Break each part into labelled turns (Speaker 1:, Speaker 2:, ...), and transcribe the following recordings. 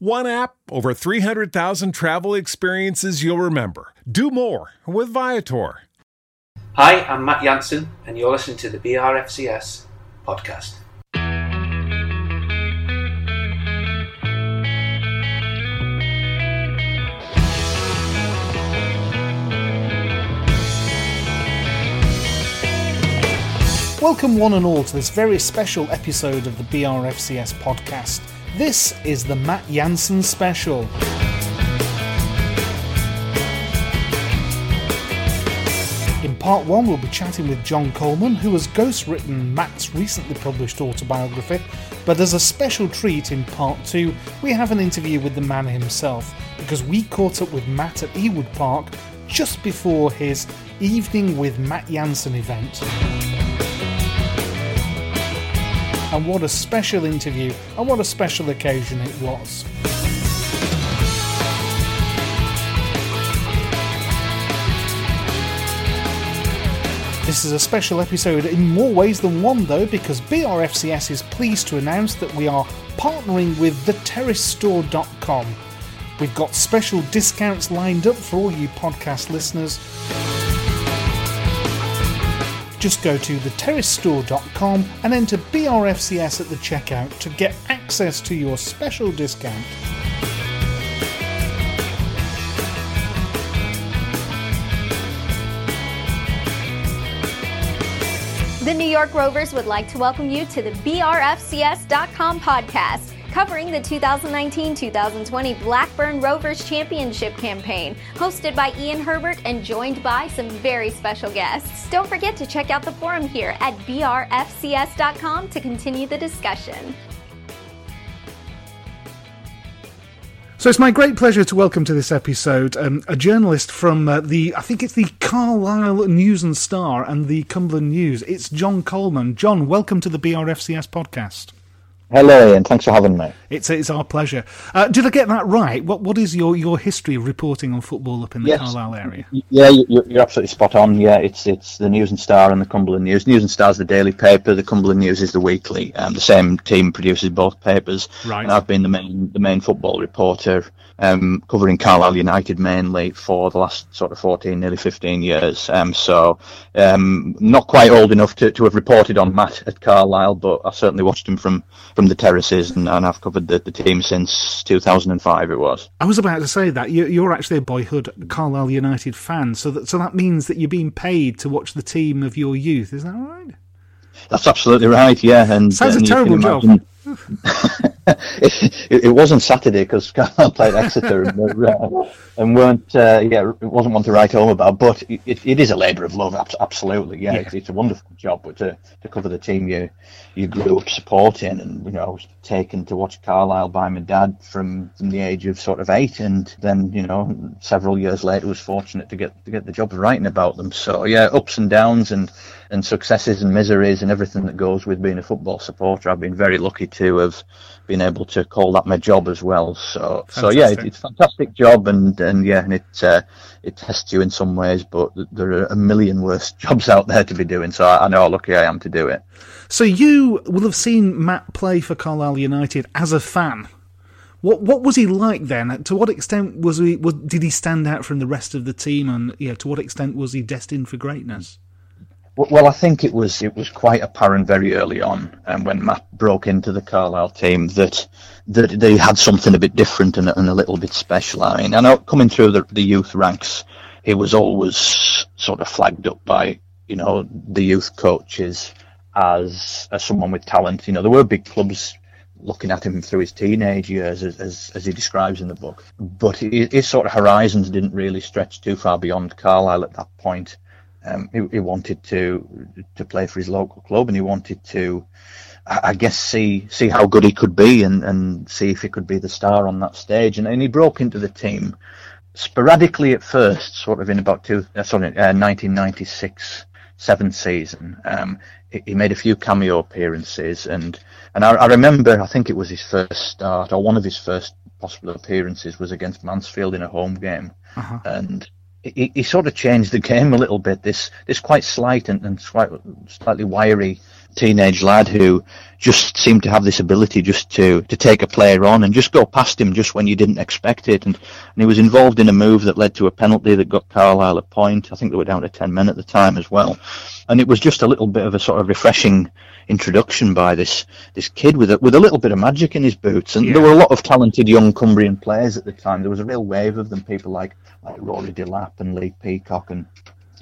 Speaker 1: One app, over 300,000 travel experiences you'll remember. Do more with Viator.
Speaker 2: Hi, I'm Matt Jansen, and you're listening to the BRFCS podcast.
Speaker 3: Welcome, one and all, to this very special episode of the BRFCS podcast. This is the Matt Jansen special. In part one, we'll be chatting with Jon Colman, who has ghostwritten Matt's recently published autobiography. But as a special treat in part two, we have an interview with the man himself, because we caught up with Matt at Ewood Park just before his Evening with Matt Jansen event and what a special interview and what a special occasion it was. This is a special episode in more ways than one, though, because BRFCS is pleased to announce that we are partnering with theterracestore.com. We've got special discounts lined up for all you podcast listeners just go to theterracestore.com and enter BRFCS at the checkout to get access to your special discount.
Speaker 4: The New York Rovers would like to welcome you to the BRFCS.com podcast covering the 2019 2020 Blackburn Rovers Championship campaign, hosted by Ian Herbert and joined by some very special guests. Don't forget to check out the forum here at brfcs.com to continue the discussion.
Speaker 3: So it's my great pleasure to welcome to this episode um, a journalist from uh, the, I think it's the Carlisle News and Star and the Cumberland News. It's Jon Colman. Jon, welcome to the BRFCS podcast.
Speaker 5: Hello, Ian. Thanks for having me.
Speaker 3: It's it's our pleasure. Uh, did I get that right? What what is your, your history of reporting on football up in the
Speaker 5: yes.
Speaker 3: Carlisle area?
Speaker 5: Yeah, you're, you're absolutely spot on. Yeah, it's it's the News and Star and the Cumberland News. News and Star is the daily paper. The Cumberland News is the weekly. Um, the same team produces both papers.
Speaker 3: Right.
Speaker 5: And I've been the main the main football reporter um, covering Carlisle United mainly for the last sort of 14, nearly 15 years. Um, so um, not quite old enough to, to have reported on Matt at Carlisle, but I certainly watched him from, from the terraces, and, and I've covered the, the team since 2005. It was.
Speaker 3: I was about to say that you, you're actually a boyhood Carlisle United fan, so that so that means that you're being paid to watch the team of your youth. Is that right?
Speaker 5: That's absolutely right. Yeah, and
Speaker 3: sounds
Speaker 5: and
Speaker 3: a terrible job.
Speaker 5: it, it, wasn't Saturday because Carlisle played Exeter and, were, uh, and weren't uh, yeah it wasn't one to write home about. But it, it is a labour of love, absolutely. Yeah, yeah. It's, it's, a wonderful job, but to, to cover the team you you grew up supporting, and you know I was taken to watch Carlisle by my dad from, from the age of sort of eight, and then you know several years later was fortunate to get to get the job of writing about them. So yeah, ups and downs and and successes and miseries and everything that goes with being a football supporter. I've been very lucky to have been able to call that my job as well. So, fantastic. so yeah, it, it's a fantastic job, and and yeah, and it uh, it tests you in some ways, but there are a million worse jobs out there to be doing. So I, I know how lucky I am to do it.
Speaker 3: So you will have seen Matt play for Carlisle United as a fan. What what was he like then? To what extent was he was, did he stand out from the rest of the team, and yeah, to what extent was he destined for greatness?
Speaker 5: Well, I think it was it was quite apparent very early on, um, when Matt broke into the Carlisle team, that that they had something a bit different and, and a little bit special. I mean, know coming through the, the youth ranks, he was always sort of flagged up by you know the youth coaches as as someone with talent. You know, there were big clubs looking at him through his teenage years, as as, as he describes in the book, but his, his sort of horizons didn't really stretch too far beyond Carlisle at that point um, he, he, wanted to to play for his local club, and he wanted to, I guess, see see how good he could be, and, and see if he could be the star on that stage. And, and he broke into the team sporadically at first, sort of in about two, uh, sorry, uh, 1996 seventh season. Um, he, he, made a few cameo appearances, and and I, I, remember, I think it was his first start or one of his first possible appearances was against Mansfield in a home game, uh-huh. and he, he, sort of changed the game a little bit. This this quite slight and, and slightly wiry teenage lad who just seemed to have this ability just to to take a player on and just go past him just when you didn't expect it. And, and he was involved in a move that led to a penalty that got Carlisle a point. I think they were down to ten men at the time as well. And it was just a little bit of a sort of refreshing introduction by this this kid with a, with a little bit of magic in his boots. And yeah. there were a lot of talented young Cumbrian players at the time. There was a real wave of them. People like like Rory Delap and Lee Peacock and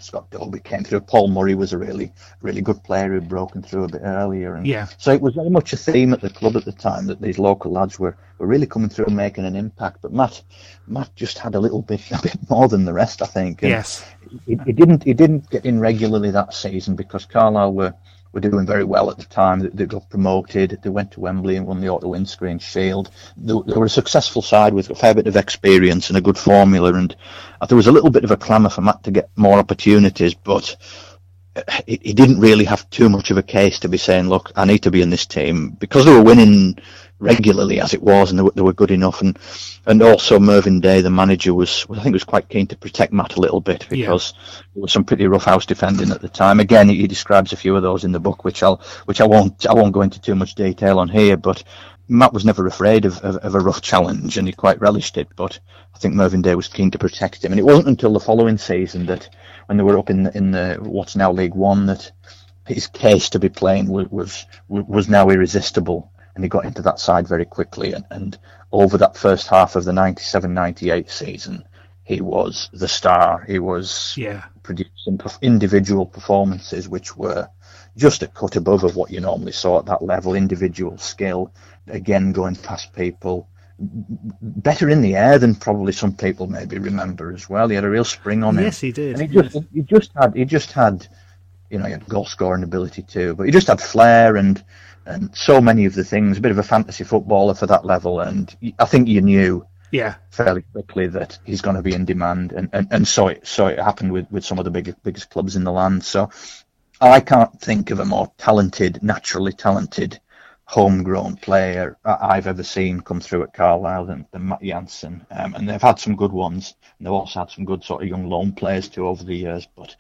Speaker 5: Scott Dobie came through. Paul Murray was a really, really good player who'd broken through a bit earlier. And
Speaker 3: yeah.
Speaker 5: So it was very much a theme at the club at the time that these local lads were, were really coming through and making an impact. But Matt, Matt just had a little bit, a bit more than the rest, I think.
Speaker 3: And yes.
Speaker 5: He, he didn't, he didn't get in regularly that season because Carlisle were were doing very well at the time. They got promoted. They went to Wembley and won the Auto Windscreen Shield. They, were a successful side with a fair bit of experience and a good formula. And uh, there was a little bit of a clamour for Matt to get more opportunities, but uh, he, he didn't really have too much of a case to be saying, "Look, I need to be in this team," because they were winning regularly as it was, and they were, they were good enough. And and also Mervyn Day, the manager, was I think was quite keen to protect Matt a little bit because yeah. there was some pretty rough house defending at the time. Again, he, he describes a few of those in the book, which I'll which I won't I won't go into too much detail on here, but. Matt was never afraid of, of, of, a rough challenge and he quite relished it, but I think Mervyn Day was keen to protect him. And it wasn't until the following season that, when they were up in the, in the what's now League One, that his case to be playing was, was, was now irresistible and he got into that side very quickly. And, and over that first half of the 97-98 season, he was the star. He was
Speaker 3: yeah.
Speaker 5: producing individual performances which were just a cut above of what you normally saw at that level. Individual skill, again going past people, better in the air than probably some people maybe remember as well. He had a real spring on
Speaker 3: yes,
Speaker 5: him.
Speaker 3: Yes, he did.
Speaker 5: And he just he just had he just had you know he had goal scoring ability too, but he just had flair and and so many of the things. A bit of a fantasy footballer for that level, and I think you knew
Speaker 3: yeah
Speaker 5: fairly quickly that he's going to be in demand, and, and, and so it so it happened with, with some of the biggest biggest clubs in the land. So I can't think of a more talented, naturally talented, homegrown player I've ever seen come through at Carlisle than, than Matt Jansen. Um, and they've had some good ones, and they've also had some good sort of young loan players too over the years. But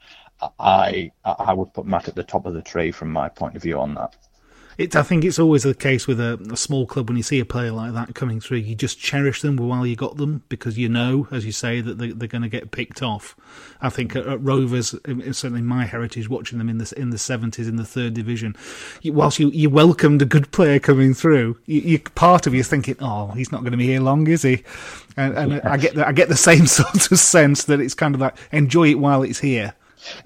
Speaker 5: I I would put Matt at the top of the tree from my point of view on that.
Speaker 3: It, I think it's always the case with a, a, small club when you see a player like that coming through, you just cherish them while you got them because you know, as you say, that they, are going to get picked off. I think at, at Rovers, certainly my heritage, watching them in the in the seventies in the third division, you, whilst you, you welcomed a good player coming through, you, you part of you is thinking, oh, he's not going to be here long, is he? And, and I get the, I get the same sort of sense that it's kind of like enjoy it while it's here.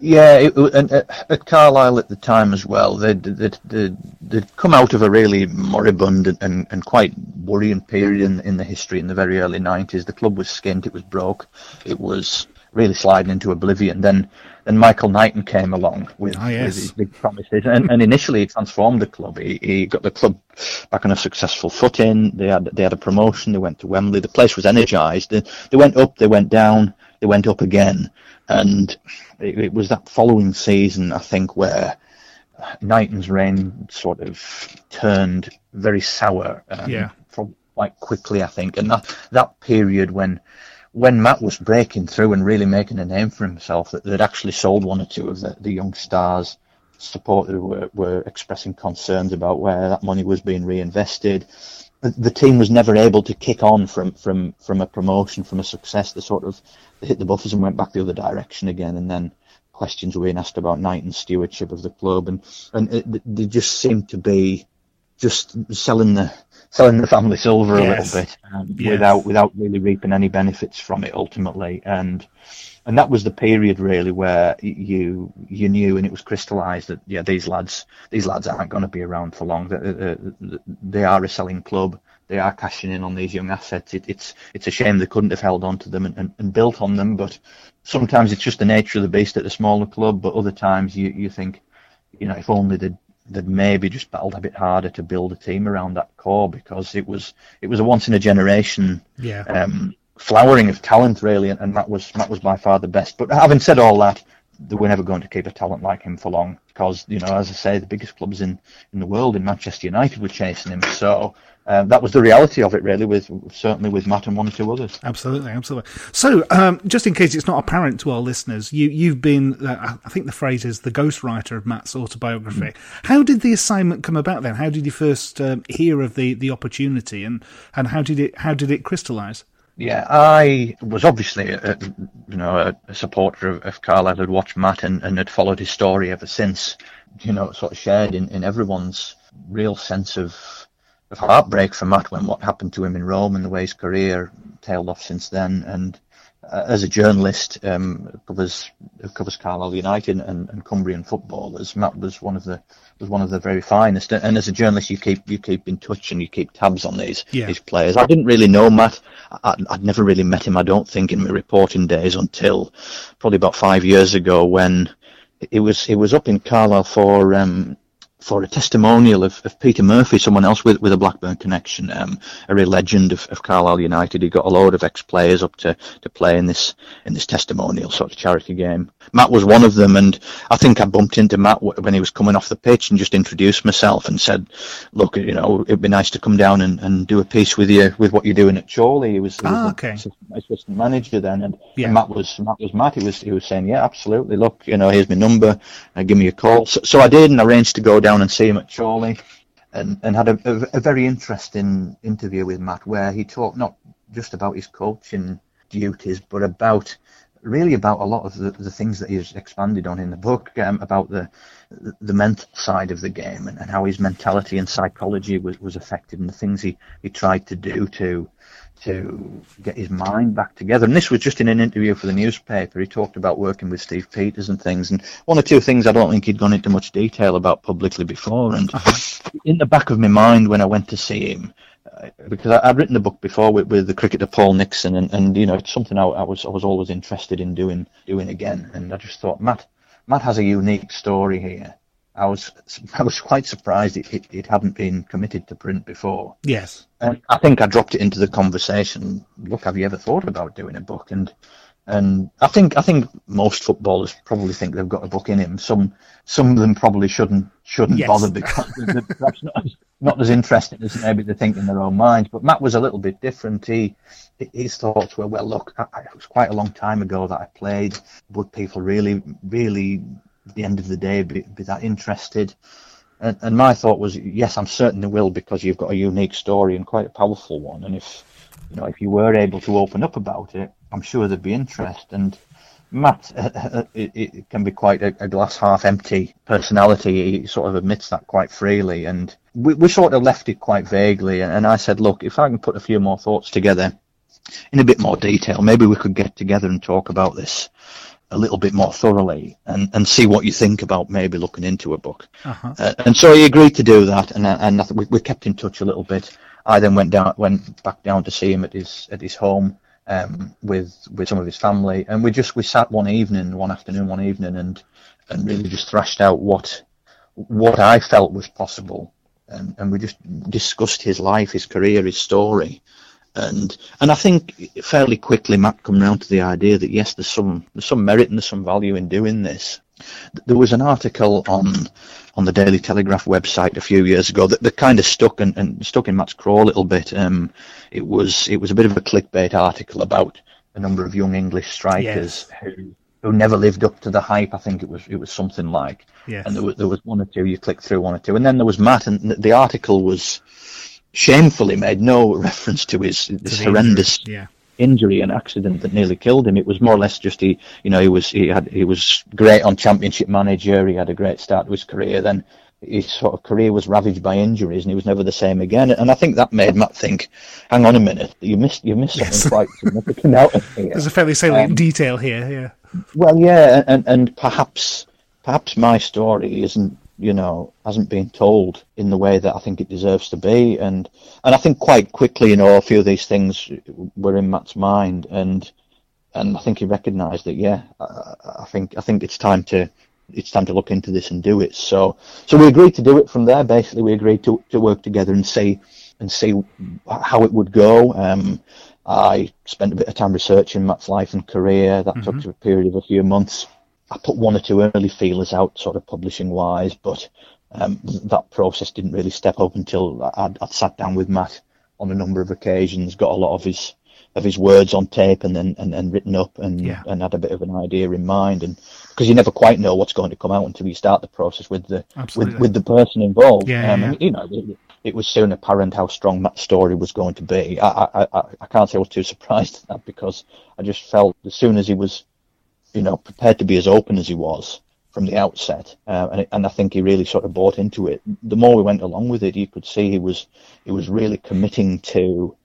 Speaker 5: Yeah, it, and uh, at Carlisle at the time as well, they'd, they'd, they'd, they'd come out of a really moribund and, and quite worrying period in, in the history in the very early 90s. The club was skint, it was broke, it was really sliding into oblivion. Then then Michael Knighton came along with,
Speaker 3: oh, yes.
Speaker 5: with his big promises, and, and initially he transformed the club. He, he got the club back on a successful footing. They had they had a promotion. They went to Wembley. The place was energised. They, they went up. They went down. They went up again, and it, it was that following season, I think, where Knighton's reign sort of turned very sour. Um,
Speaker 3: Yeah.
Speaker 5: from- quite quickly, I think, and that that period when when Matt was breaking through and really making a name for himself, that they'd actually sold one or two of the, the young stars. Supporters were, were expressing concerns about where that money was being reinvested. The, team was never able to kick on from, from, from a promotion, from a success. They sort of they hit the buffers and went back the other direction again, and then questions were being asked about Knighton stewardship of the club, and and it, they just seemed to be just selling the selling the family silver
Speaker 3: Yes.
Speaker 5: a little bit um,
Speaker 3: Yes.
Speaker 5: without without really reaping any benefits from it ultimately and and that was the period really where you you knew and it was crystallized that yeah these lads these lads aren't going to be around for long. They, they, are a selling club. They are cashing in on these young assets. It, it's it's a shame they couldn't have held on to them and, and, and built on them but sometimes it's just the nature of the beast at a smaller club but other times you you think you know, if only they'd, they'd maybe just battled a bit harder to build a team around that core because it was it was a once in a generation
Speaker 3: Yeah.
Speaker 5: um, flowering of talent really, and, and Matt was Matt was by far the best. But having said all that, they were never going to keep a talent like him for long because you know, as I say, the biggest clubs in in the world in Manchester United were chasing him. So. Um, that was the reality of it, really. With certainly with Matt and one or two others.
Speaker 3: Absolutely, absolutely. So, um, just in case it's not apparent to our listeners, you you've been, uh, I think the phrase is the ghostwriter of Matt's autobiography. How did the assignment come about then? How did you first um, hear of the, the opportunity, and, and how did it how did it crystallise?
Speaker 5: Yeah, I was obviously, a, you know, a, supporter of, of Carlisle. Had watched Matt and, and had followed his story ever since. You know, sort of shared in, in everyone's real sense of of heartbreak for Matt when what happened to him in Rome and the way his career tailed off since then. And as a journalist, um, covers who covers Carlisle United and, and Cumbrian footballers. Matt was one of the was one of the very finest. And as a journalist, you keep you keep in touch and you keep tabs on these
Speaker 3: Yeah.
Speaker 5: these players. I didn't really know Matt. I, I'd never really met him. I don't think in my reporting days until probably about five years ago when it was it was up in Carlisle for um, for a testimonial of, of Peter Murphy, someone else with, with a Blackburn connection, um, a real legend of, of Carlisle United. He got a load of ex players up to, to play in this in this testimonial sort of charity game. Matt was one of them, and I think I bumped into Matt when he was coming off the pitch and just introduced myself and said, "Look, you know, it'd be nice to come down and, and do a piece with you with what you're doing at Chorley." He was, he was
Speaker 3: Ah, okay.
Speaker 5: assistant, manager then, and,
Speaker 3: Yeah.
Speaker 5: and Matt was Matt was Matt. He was he was saying, "Yeah, absolutely. Look, you know, here's my number. Uh, give me a call." So, so I did, and arranged to go down and see him at Chorley, and and had a, a, a very interesting interview with Matt where he talked not just about his coaching duties, but about really about a lot of the, the things that he's expanded on in the book um, about the the mental side of the game and, and how his mentality and psychology was, was affected and the things he, he tried to do to to get his mind back together. And this was just in an interview for the newspaper. He talked about working with Steve Peters and things. And one or two things I don't think he'd gone into much detail about publicly before. And in the back of my mind when I went to see him, uh, because I, I'd written the book before with, with the cricketer Paul Nixon, and, and you know it's something I, I was I was always interested in doing doing again. And I just thought Matt Matt has a unique story here. I was I was quite surprised it, it, it hadn't been committed to print before.
Speaker 3: Yes.
Speaker 5: And I think I dropped it into the conversation. Look, have you ever thought about doing a book? And and I think I think most footballers probably think they've got a book in him. Some some of them probably shouldn't shouldn't
Speaker 3: Yes.
Speaker 5: bother because they're perhaps not as, not as interested as maybe they think in their own minds. But Matt was a little bit different. He his thoughts were, well, look, I, I- it was quite a long time ago that I played. Would people really really at the end of the day be, be that interested? And, and my thought was, yes, I'm certain they will because you've got a unique story and quite a powerful one. And if you know, if you were able to open up about it, I'm sure there'd be interest. And Matt, it, it can be quite a, a glass half empty personality. He sort of admits that quite freely. And we, we sort of left it quite vaguely. And, and I said, look, if I can put a few more thoughts together in a bit more detail, maybe we could get together and talk about this a little bit more thoroughly and, and see what you think about maybe looking into a book.
Speaker 3: Uh-huh.
Speaker 5: Uh, and so he agreed to do that, and uh, and we, we kept in touch a little bit. I then went down, went back down to see him at his at his home um, with with some of his family, and we just we sat one evening, one afternoon, one evening, and and really just thrashed out what what I felt was possible, and and we just discussed his life, his career, his story, and and I think fairly quickly Matt come round to the idea that yes, there's some there's some merit and there's some value in doing this. there was an article on on the Daily Telegraph website a few years ago that, that kind of stuck and, and stuck in Matt's craw a little bit. Um, it was it was a bit of a clickbait article about a number of young English strikers
Speaker 3: Yes.
Speaker 5: who who never lived up to the hype. I think it was it was something like.
Speaker 3: Yes.
Speaker 5: And there was, there was one or two you clicked through one or two, and then there was Matt, and the article was shamefully made no reference to his this horrendous
Speaker 3: injury, yeah.
Speaker 5: injury and accident that nearly killed him. It was more or less just he, you know, he was he had he was great on Championship Manager. He had a great start to his career. Then his sort of career was ravaged by injuries, and he was never the same again. And I think that made Matt think, "Hang on a minute, you missed you missed something
Speaker 3: Yes.
Speaker 5: quite significant out of here."
Speaker 3: There's a fairly salient
Speaker 5: Um,
Speaker 3: detail here. Yeah.
Speaker 5: Well, yeah, and and perhaps perhaps my story isn't you know hasn't been told in the way that I think it deserves to be, and and I think quite quickly, you know, a few of these things were in Matt's mind, and and I think he recognised that. Yeah, I, I think I think it's time to it's time to look into this and do it. So so we agreed to do it from there. Basically, we agreed to to work together and see and see how it would go. Um, I spent a bit of time researching Matt's life and career. That took a period of a few months. I put one or two early feelers out, sort of publishing wise, but um, th- that process didn't really step up until I'd, I'd sat down with Matt on a number of occasions, got a lot of his of his words on tape and then and, and written up, and
Speaker 3: Yeah.
Speaker 5: and had a bit of an idea in mind, and because you never quite know what's going to come out until you start the process with the
Speaker 3: Absolutely.
Speaker 5: with, with the person involved.
Speaker 3: Yeah,
Speaker 5: um,
Speaker 3: yeah,
Speaker 5: and, you know, it, it was soon apparent how strong Matt's story was going to be. I, I, I, I can't say I was too surprised at that because I just felt as soon as he was, you know, prepared to be as open as he was from the outset, uh, and, and I think he really sort of bought into it. The more we went along with it, you could see he was he was really committing to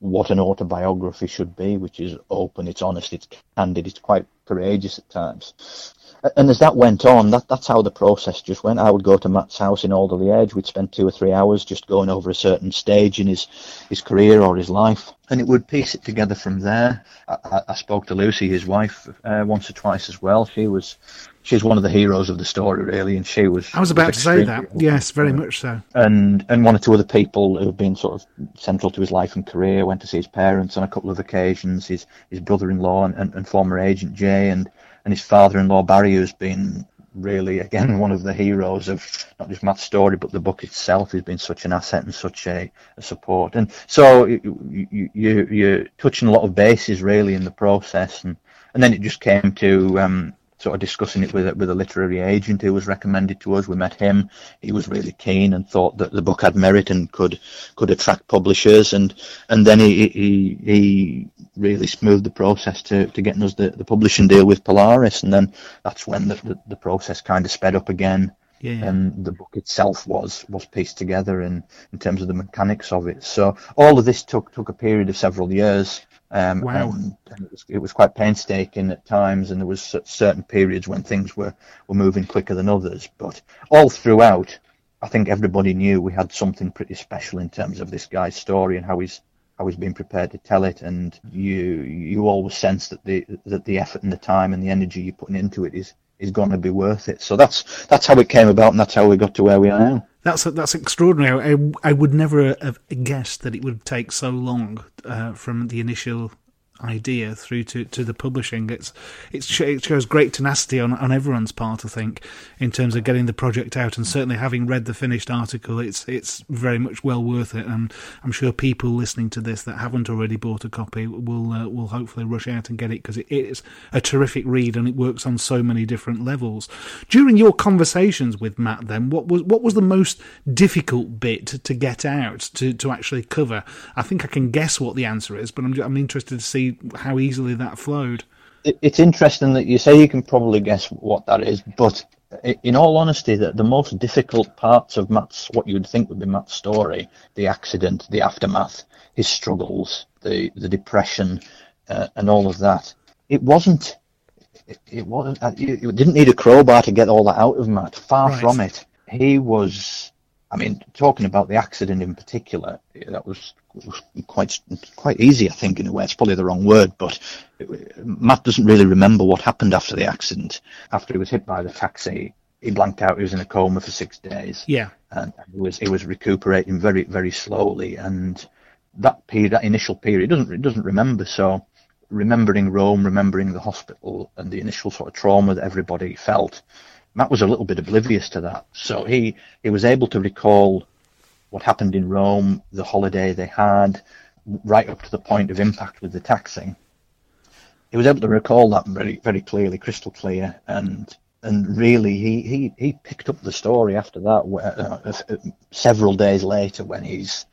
Speaker 5: what an autobiography should be, which is open, it's honest, it's candid, it's quite courageous at times. And as that went on, that, that's how the process just went. I would go to Matt's house in Alderley Edge. We'd spend two or three hours just going over a certain stage in his, his career or his life, and it would piece it together from there. I, I- spoke to Lucy, his wife, uh, once or twice as well. She was she's one of the heroes of the story, really, and she was.
Speaker 3: I was about to say that. Yes, very much so.
Speaker 5: and and one or two other people who've been sort of central to his life and career. Went to see his parents on a couple of occasions. His his brother-in-law and, and, and former agent Jay, and and his father-in-law Barry, who's been really again one of the heroes of not just Matt's story but the book itself. He's been such an asset and such a, a support. And so you, you you're touching a lot of bases really in the process, and and then it just came to. Um, sort of discussing it with a, with a literary agent who was recommended to us. We met him. He was really keen and thought that the book had merit and could could attract publishers. And and then he he, he really smoothed the process to, to getting us the, the publishing deal with Polaris. And then that's when the, the, the process kind of sped up again.
Speaker 3: Yeah, yeah.
Speaker 5: And the book itself was was pieced together in, in terms of the mechanics of it. So all of this took took a period of several years. Um,
Speaker 3: Wow.
Speaker 5: and, and it, was, it was quite painstaking at times, and there was certain periods when things were, were moving quicker than others. But all throughout, I think everybody knew we had something pretty special in terms of this guy's story and how he's how he's been prepared to tell it. And you you always sense that the that the effort and the time and the energy you're putting into it is is going to be worth it. So that's that's how it came about, and that's how we got to where we are now.
Speaker 3: That's that's extraordinary. I, I would never have guessed that it would take so long uh, from the initial idea through to, to the publishing. It's, it's it shows great tenacity on, on everyone's part, I think, in terms of getting the project out. And certainly, having read the finished article, it's it's very much well worth it. And I'm sure people listening to this that haven't already bought a copy will uh, will hopefully rush out and get it because it is a terrific read and it works on so many different levels. During your conversations with Matt, then, what was what was the most difficult bit to get out to, to actually cover? I think I can guess what the answer is, but I'm I'm interested to see how easily that flowed.
Speaker 5: it's interesting that you say you can probably guess what that is, but in all honesty, the, the most difficult parts of Matt's, what you would think would be Matt's story, the accident, the aftermath, his struggles, the, the depression, uh, and all of that, it wasn't, it, it wasn't, uh, you, didn't need a crowbar to get all that out of Matt. Far
Speaker 3: Right.
Speaker 5: from it. He was, I mean, talking about the accident in particular, that was quite quite easy, I think, in a way. It's probably the wrong word, but Matt doesn't really remember what happened after the accident. After he was hit by the taxi, he blanked out. He was in a coma for six days,
Speaker 3: Yeah,
Speaker 5: and he was he was recuperating very very slowly. And that period, that initial period, he doesn't he doesn't remember. So remembering Rome, remembering the hospital, and the initial sort of trauma that everybody felt. Matt was a little bit oblivious to that, so he he was able to recall what happened in Rome, the holiday they had, right up to the point of impact with the taxing. He was able to recall that very very clearly, crystal clear, and and really he, he, he picked up the story after that where, uh, uh, several days later when he's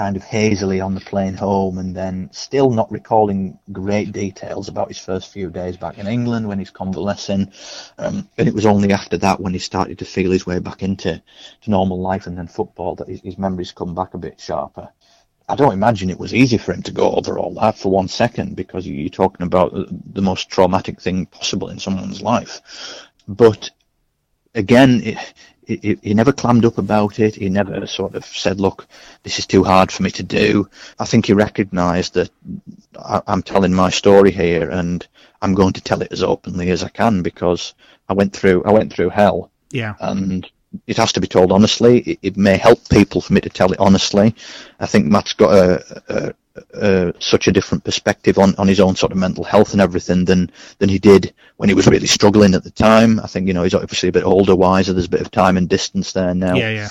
Speaker 5: kind of hazily on the plane home and then still not recalling great details about his first few days back in England when he's convalescing. Um, and it was only after that when he started to feel his way back into to normal life and then football that his, his memories come back a bit sharper. I don't imagine it was easy for him to go over all that for one second because you're talking about the most traumatic thing possible in someone's life. But again, it, he never clammed up about it. He never sort of said, "Look, this is too hard for me to do." I think he recognised that I, I'm telling my story here, and I'm going to tell it as openly as I can because I went through I went through hell.
Speaker 3: Yeah.
Speaker 5: And it has to be told honestly. It, it, may help people for me to tell it honestly. I think Matt's got a, a, a, such a different perspective on, on his own sort of mental health and everything than than he did when he was really struggling at the time. I think you know he's obviously a bit older, wiser. There's a bit of time and distance there now.
Speaker 3: Yeah, yeah.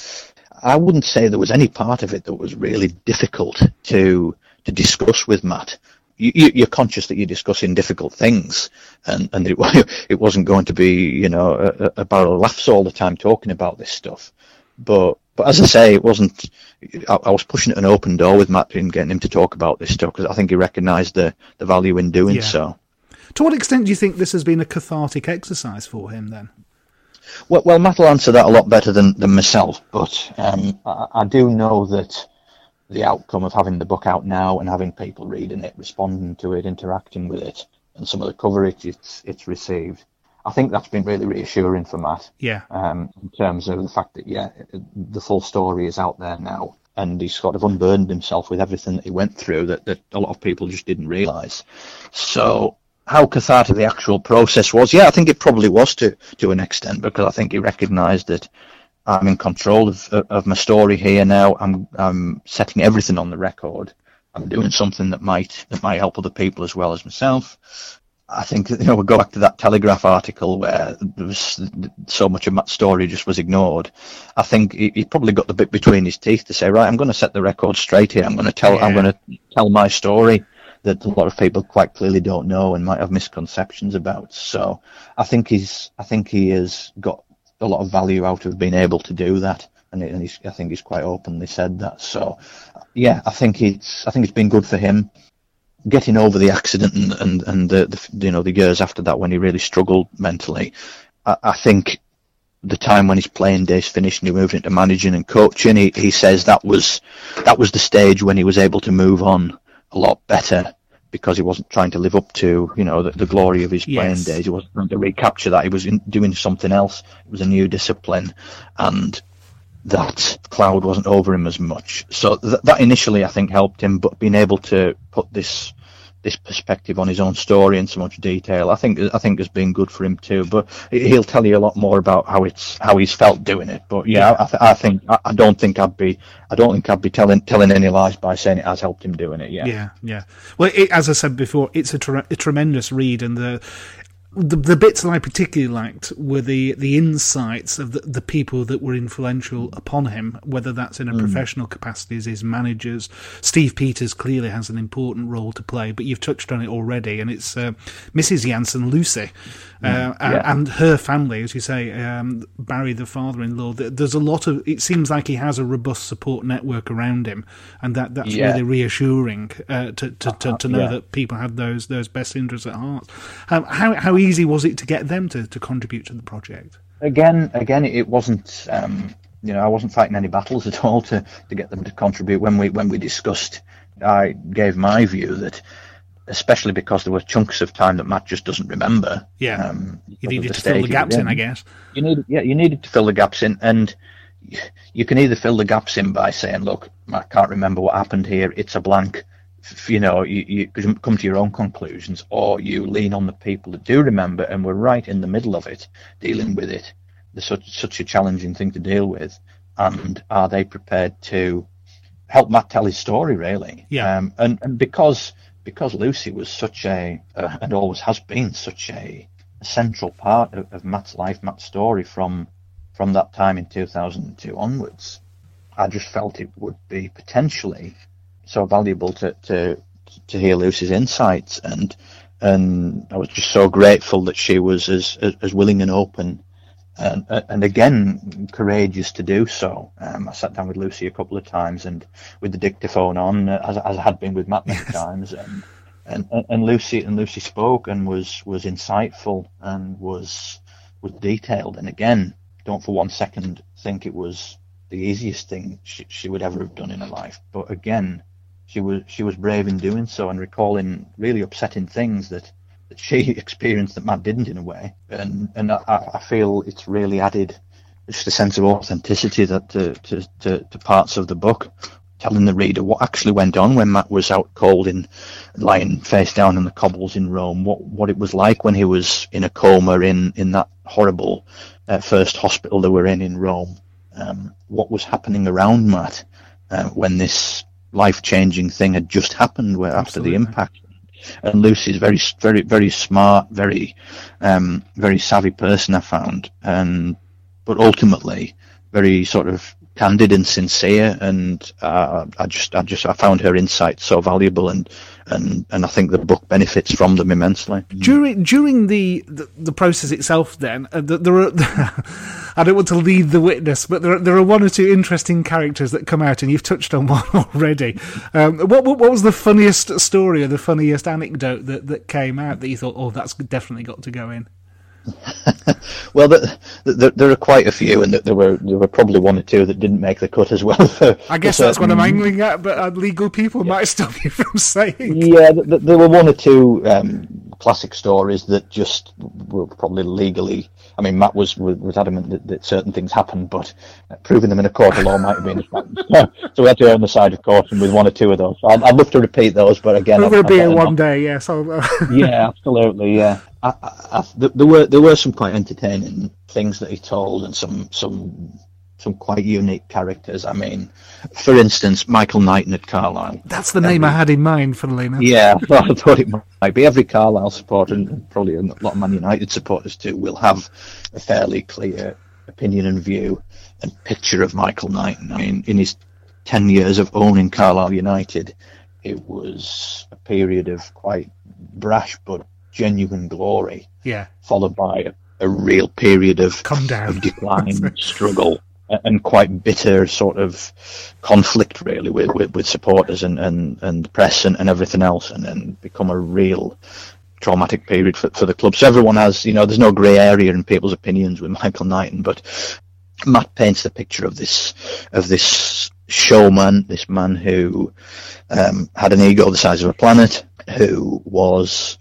Speaker 5: I wouldn't say there was any part of it that was really difficult to to discuss with Matt you, are conscious that you're discussing difficult things, and and it, it wasn't going to be you know a, a barrel of laughs all the time talking about this stuff. But but as I say, it wasn't. I, I was pushing an open door with Matt and getting him to talk about this stuff because I think he recognised the the value in doing yeah. so.
Speaker 3: To what extent do you think this has been a cathartic exercise for him then?
Speaker 5: Well, well Matt will answer that a lot better than, than myself, but um, I, I do know that the outcome of having the book out now and having people reading it, responding to it, interacting with it, and some of the coverage it's it's received. I think that's been really reassuring for Matt.
Speaker 3: Yeah.
Speaker 5: Um, in terms of the fact that yeah, the full story is out there now, and he's sort of unburdened himself with everything that he went through that, that a lot of people just didn't realise. So how cathartic the actual process was, yeah, I think it probably was to to an extent because I think he recognised that I'm in control of of my story here now. I'm I'm setting everything on the record. I'm doing something that might that might help other people as well as myself. I think you know we go back to that Telegraph article where there was so much of Matt's story just was ignored. I think he, he, probably got the bit between his teeth to say, right, I'm going to set the record straight here. I'm going to tell yeah. I'm going to tell my story that a lot of people quite clearly don't know and might have misconceptions about. So I think he's I think he has got a lot of value out of being able to do that. And, it, and he's, I think he's quite openly said that. So, yeah, I think it's I think it's been good for him getting over the accident and and, and the, the you know the years after that when he really struggled mentally. I, I think the time when his playing days finished and he moved into managing and coaching, he, he says that was that was the stage when he was able to move on a lot better because he wasn't trying to live up to you know the, the glory of his playing yes. days. He wasn't trying to recapture that. He was in, doing something else. It was a new discipline, and that cloud wasn't over him as much. So th- that initially, I think, helped him. But being able to put this this perspective on his own story in so much detail. I think I think has been good for him too. But he'll tell you a lot more about how it's how he's felt doing it. But yeah, I, th- I think I, don't think I'd be I don't think I'd be telling telling any lies by saying it has helped him doing it. Yeah,
Speaker 3: yeah, yeah. Well, it, as I said before, it's a, a tremendous read, and the the, the bits that I particularly liked were the, the insights of the, the people that were influential upon him, whether that's in a mm. professional capacity as his managers. Steve Peters clearly has an important role to play, but you've touched on it already, and it's uh, Mrs. Jansen, Lucy, uh, yeah. and her family, as you say, um, Barry, the father-in-law. There's a lot of. It seems like he has a robust support network around him, and that that's yeah. really reassuring uh, to to, to, to know yeah. that people have those those best interests at heart. Um, how how easy was it to get them to, to contribute to the project?
Speaker 5: Again, again, it wasn't. Um, you know, I wasn't fighting any battles at all to, to get them to contribute. When we when we discussed, I gave my view that especially because there were chunks of time that Matt just doesn't remember.
Speaker 3: Yeah, um, you needed to fill the gaps in, I guess.
Speaker 5: You needed, yeah, you needed to fill the gaps in, and you can either fill the gaps in by saying, "Look, I can't remember what happened here. It's a blank." You know, you, you come to your own conclusions, or you lean on the people that do remember and were right in the middle of it, dealing with it. There's such such a challenging thing to deal with, and are they prepared to help Matt tell his story? Really?
Speaker 3: Yeah.
Speaker 5: Um, and and because because Lucy was such a uh, and always has been such a, a central part of, of, Matt's life, Matt's story from from that time in 2002 onwards. I just felt it would be potentially so valuable to to, to hear Lucy's insights and and I was just so grateful that she was as as willing and open and, and again courageous to do so. Um, I sat down with Lucy a couple of times and with the dictaphone on, uh, as, as I had been with Matt many yes. times, and, and and Lucy and Lucy spoke and was was insightful and was was detailed. And again, don't for one second think it was the easiest thing she, she would ever have done in her life. But again, she was she was brave in doing so and recalling really upsetting things that that she experienced that Matt didn't in a way, and and I, I feel it's really added just a sense of authenticity that to, to, to, to, parts of the book, telling the reader what actually went on when Matt was out cold in lying face down in the cobbles in Rome, what what it was like when he was in a coma in in that horrible uh, first hospital they were in in Rome, um, what was happening around Matt uh, when this life changing thing had just happened where after the impact and Lucy's very, very, very smart, very, um, very savvy person. I found, and but ultimately very sort of candid and sincere. And uh, I just, I just, I found her insights so valuable, and and and I think the book benefits from them immensely.
Speaker 3: During during the the, the process itself, then uh, there are. I don't want to lead the witness, but there are, there are one or two interesting characters that come out, and you've touched on one already. Um, what, what, what was the funniest story or the funniest anecdote that that came out that you thought, oh, that's definitely got to go in?
Speaker 5: well, the, the, there are quite a few, and there were there were probably one or two that didn't make the cut as well. For,
Speaker 3: I guess that's what I'm angling at, but uh, legal people yeah. might stop you from saying.
Speaker 5: Yeah, there were one or two um, classic stories that just were probably legally. I mean, Matt was was adamant that, that certain things happened, but uh, proving them in a court of law might have been. so we had to err on the side of caution with one or two of those. I'd, I'd love to repeat those, but again,
Speaker 3: we'll be here one day. Yes,
Speaker 5: yeah, absolutely. Yeah, I, I, there were there were some quite entertaining things that he told, and some some some quite unique characters. I mean, for instance, Michael Knighton at Carlisle.
Speaker 3: That's the name Every, I um, had in mind, funnily enough.
Speaker 5: Yeah, I thought it might be. Every Carlisle supporter, and probably a lot of Man United supporters too, will have a fairly clear opinion and view and picture of Michael Knighton. I mean, in his 10 years of owning Carlisle United, it was a period of quite brash but genuine glory.
Speaker 3: Yeah.
Speaker 5: Followed by a, a real period of,
Speaker 3: Come down.
Speaker 5: of decline, struggle, and quite bitter sort of conflict, really, with, with, with supporters and, and, and press and, and everything else, and then become a real traumatic period for, for the club. So everyone has, you know, there's no grey area in people's opinions with Michael Knighton, but Matt paints the picture of this of this showman, this man who um, had an ego the size of a planet, who was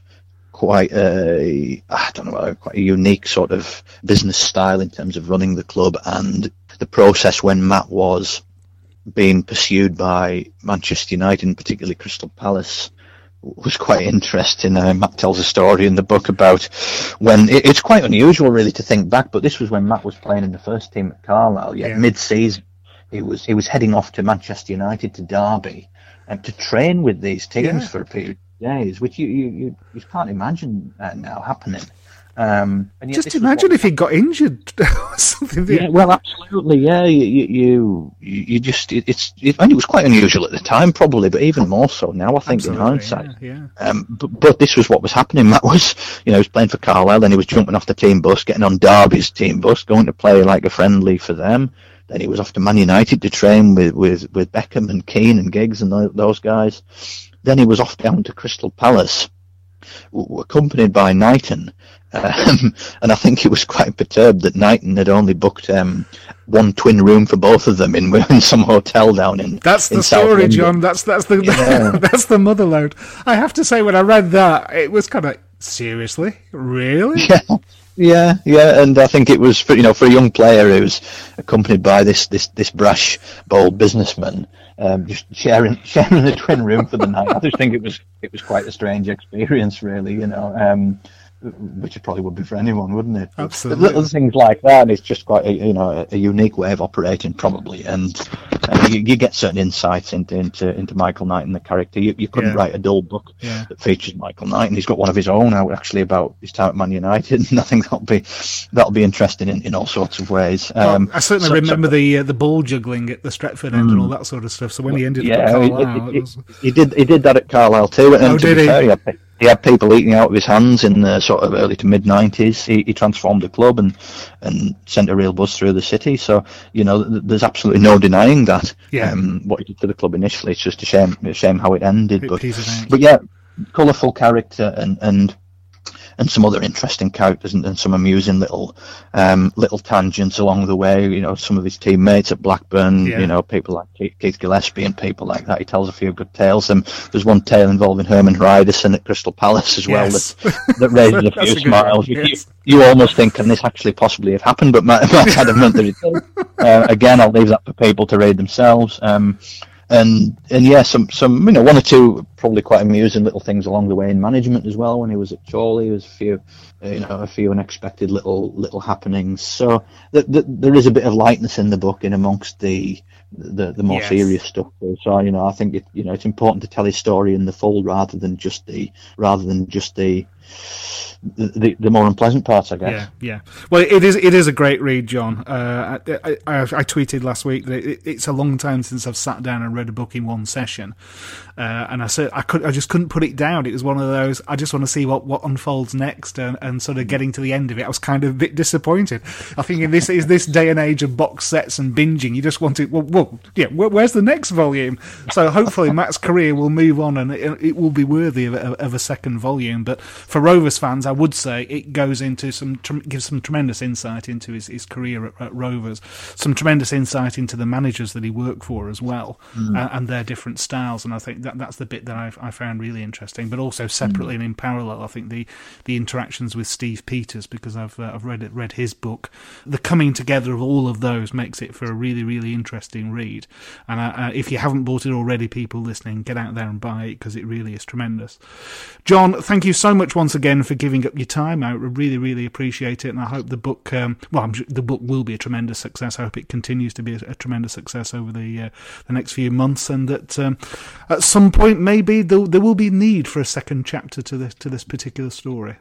Speaker 5: quite a I don't know quite a unique sort of business style in terms of running the club and the process when Matt was being pursued by Manchester United and particularly Crystal Palace was quite interesting. Uh, Matt tells a story in the book about when it, it's quite unusual really to think back, but this was when Matt was playing in the first team at Carlisle. Yet yeah. mid-season, he was he was heading off to Manchester United to Derby and to train with these teams yeah. for a period days, which you you, you, you can't imagine uh, now happening. Um,
Speaker 3: Just imagine if he got injured or something.
Speaker 5: Yeah, well, absolutely. Yeah, you you you, you just it, it's it, and it was quite unusual at the time, probably, but even more so now. I think absolutely, in hindsight.
Speaker 3: Yeah.
Speaker 5: yeah. Um, but, but this was what was happening. That was you know he was playing for Carlisle, then he was jumping off the team bus, getting on Derby's team bus, going to play like a friendly for them. Then he was off to Man United to train with with with Beckham and Keane and Giggs and those guys then he was off down to Crystal Palace, accompanied by Knighton. Um, and I think he was quite perturbed that Knighton had only booked um, one twin room for both of them in, in some hotel down in.
Speaker 3: That's
Speaker 5: in
Speaker 3: the story, Jon. That's that's the yeah. that's the motherload. I have to say, when I read that, it was kind of seriously, really.
Speaker 5: Yeah. Yeah, yeah, and I think it was for you know for a young player who was accompanied by this this this brash, bold businessman, um, just sharing sharing the twin room for the night. I just think it was it was quite a strange experience, really. You know, um, which it probably would be for anyone, wouldn't it?
Speaker 3: Absolutely.
Speaker 5: Little things like that. It's just quite a, you know a, unique way of operating, probably, and uh, you, you, get certain insights into into, into Michael Knighton and the character. You, you couldn't
Speaker 3: Yeah.
Speaker 5: write a dull book
Speaker 3: Yeah.
Speaker 5: that features Michael Knighton, and he's got one of his own out actually about his time at Man United, and I think that'll be that'll be interesting in, in all sorts of ways.
Speaker 3: Well,
Speaker 5: Um,
Speaker 3: I certainly
Speaker 5: so- so-
Speaker 3: remember the uh, the ball juggling at the Stretford end and all that sort of stuff. So when he ended up at
Speaker 5: Yeah, he, he-
Speaker 3: was,
Speaker 5: he did. He did that at Carlisle too. And
Speaker 3: Oh, did he?
Speaker 5: fair, he had, people eating out of his hands in the sort of early to mid nineties. He, he transformed the club and and sent a real buzz through the city. So you know, th- there's absolutely no denying that.
Speaker 3: Yeah.
Speaker 5: Um, what he did to the club initially, it's just a shame. A shame how it ended. But
Speaker 3: piece of cake.
Speaker 5: but yeah, colourful character and and. And some other interesting characters and, and some amusing little um, little tangents along the way. You know, some of his teammates at Blackburn.
Speaker 3: Yeah.
Speaker 5: You know, people like Keith, Keith Gillespie and people like that. He tells a few good tales. And there's one tale involving Hermann Hreidarsson at Crystal Palace as well
Speaker 3: Yes.
Speaker 5: that, that raises a few
Speaker 3: a
Speaker 5: smiles. You,
Speaker 3: yes.
Speaker 5: you, almost think, can this actually possibly have happened? But might have meant that it did. Uh, again, I'll leave that for people to read themselves. Um, and and yeah, some some you know one or two probably quite amusing little things along the way in management as well. When he was at Chorley, there was a few you know a few unexpected little little happenings. So th- th- there is a bit of lightness in the book in amongst the the, the more
Speaker 3: Yes.
Speaker 5: serious stuff. So you know I think it, you know it's important to tell his story in the full rather than just the rather than just the the, the more unpleasant parts, I guess.
Speaker 3: Yeah, yeah. Well, it is. It is a great read, Jon. Uh, I, I, I tweeted last week that it, it's a long time since I've sat down and read a book in one session, uh, and I said I could. I just couldn't put it down. It was one of those. I just want to see what, what unfolds next, and, and sort of getting to the end of it. I was kind of a bit disappointed. I think in this is this day and age of box sets and binging, you just want to Well, well yeah. Where, where's the next volume? So hopefully Matt's career will move on, and it, it will be worthy of, a- of a second volume. But for Rovers fans, I would say it goes into some gives some tremendous insight into his, his career at, at Rovers, some tremendous insight into the managers that he worked for as well, uh, and their different styles. And I think that that's the bit that I, I found really interesting. But also separately and in parallel, I think the the interactions with Steve Peters because I've uh, I've read it, read his book. The coming together of all of those makes it for a really really interesting read. And uh, uh, if you haven't bought it already, people listening, get out there and buy it because it really is tremendous. Jon, thank you so much once again for giving up your time. I really, really appreciate it, and I hope the book, um, well, I'm, su- the book will be a tremendous success. I hope it continues to be a, a tremendous success over the uh, the next few months, and that um, at some point maybe there, there will be need for a second chapter to this to this particular story.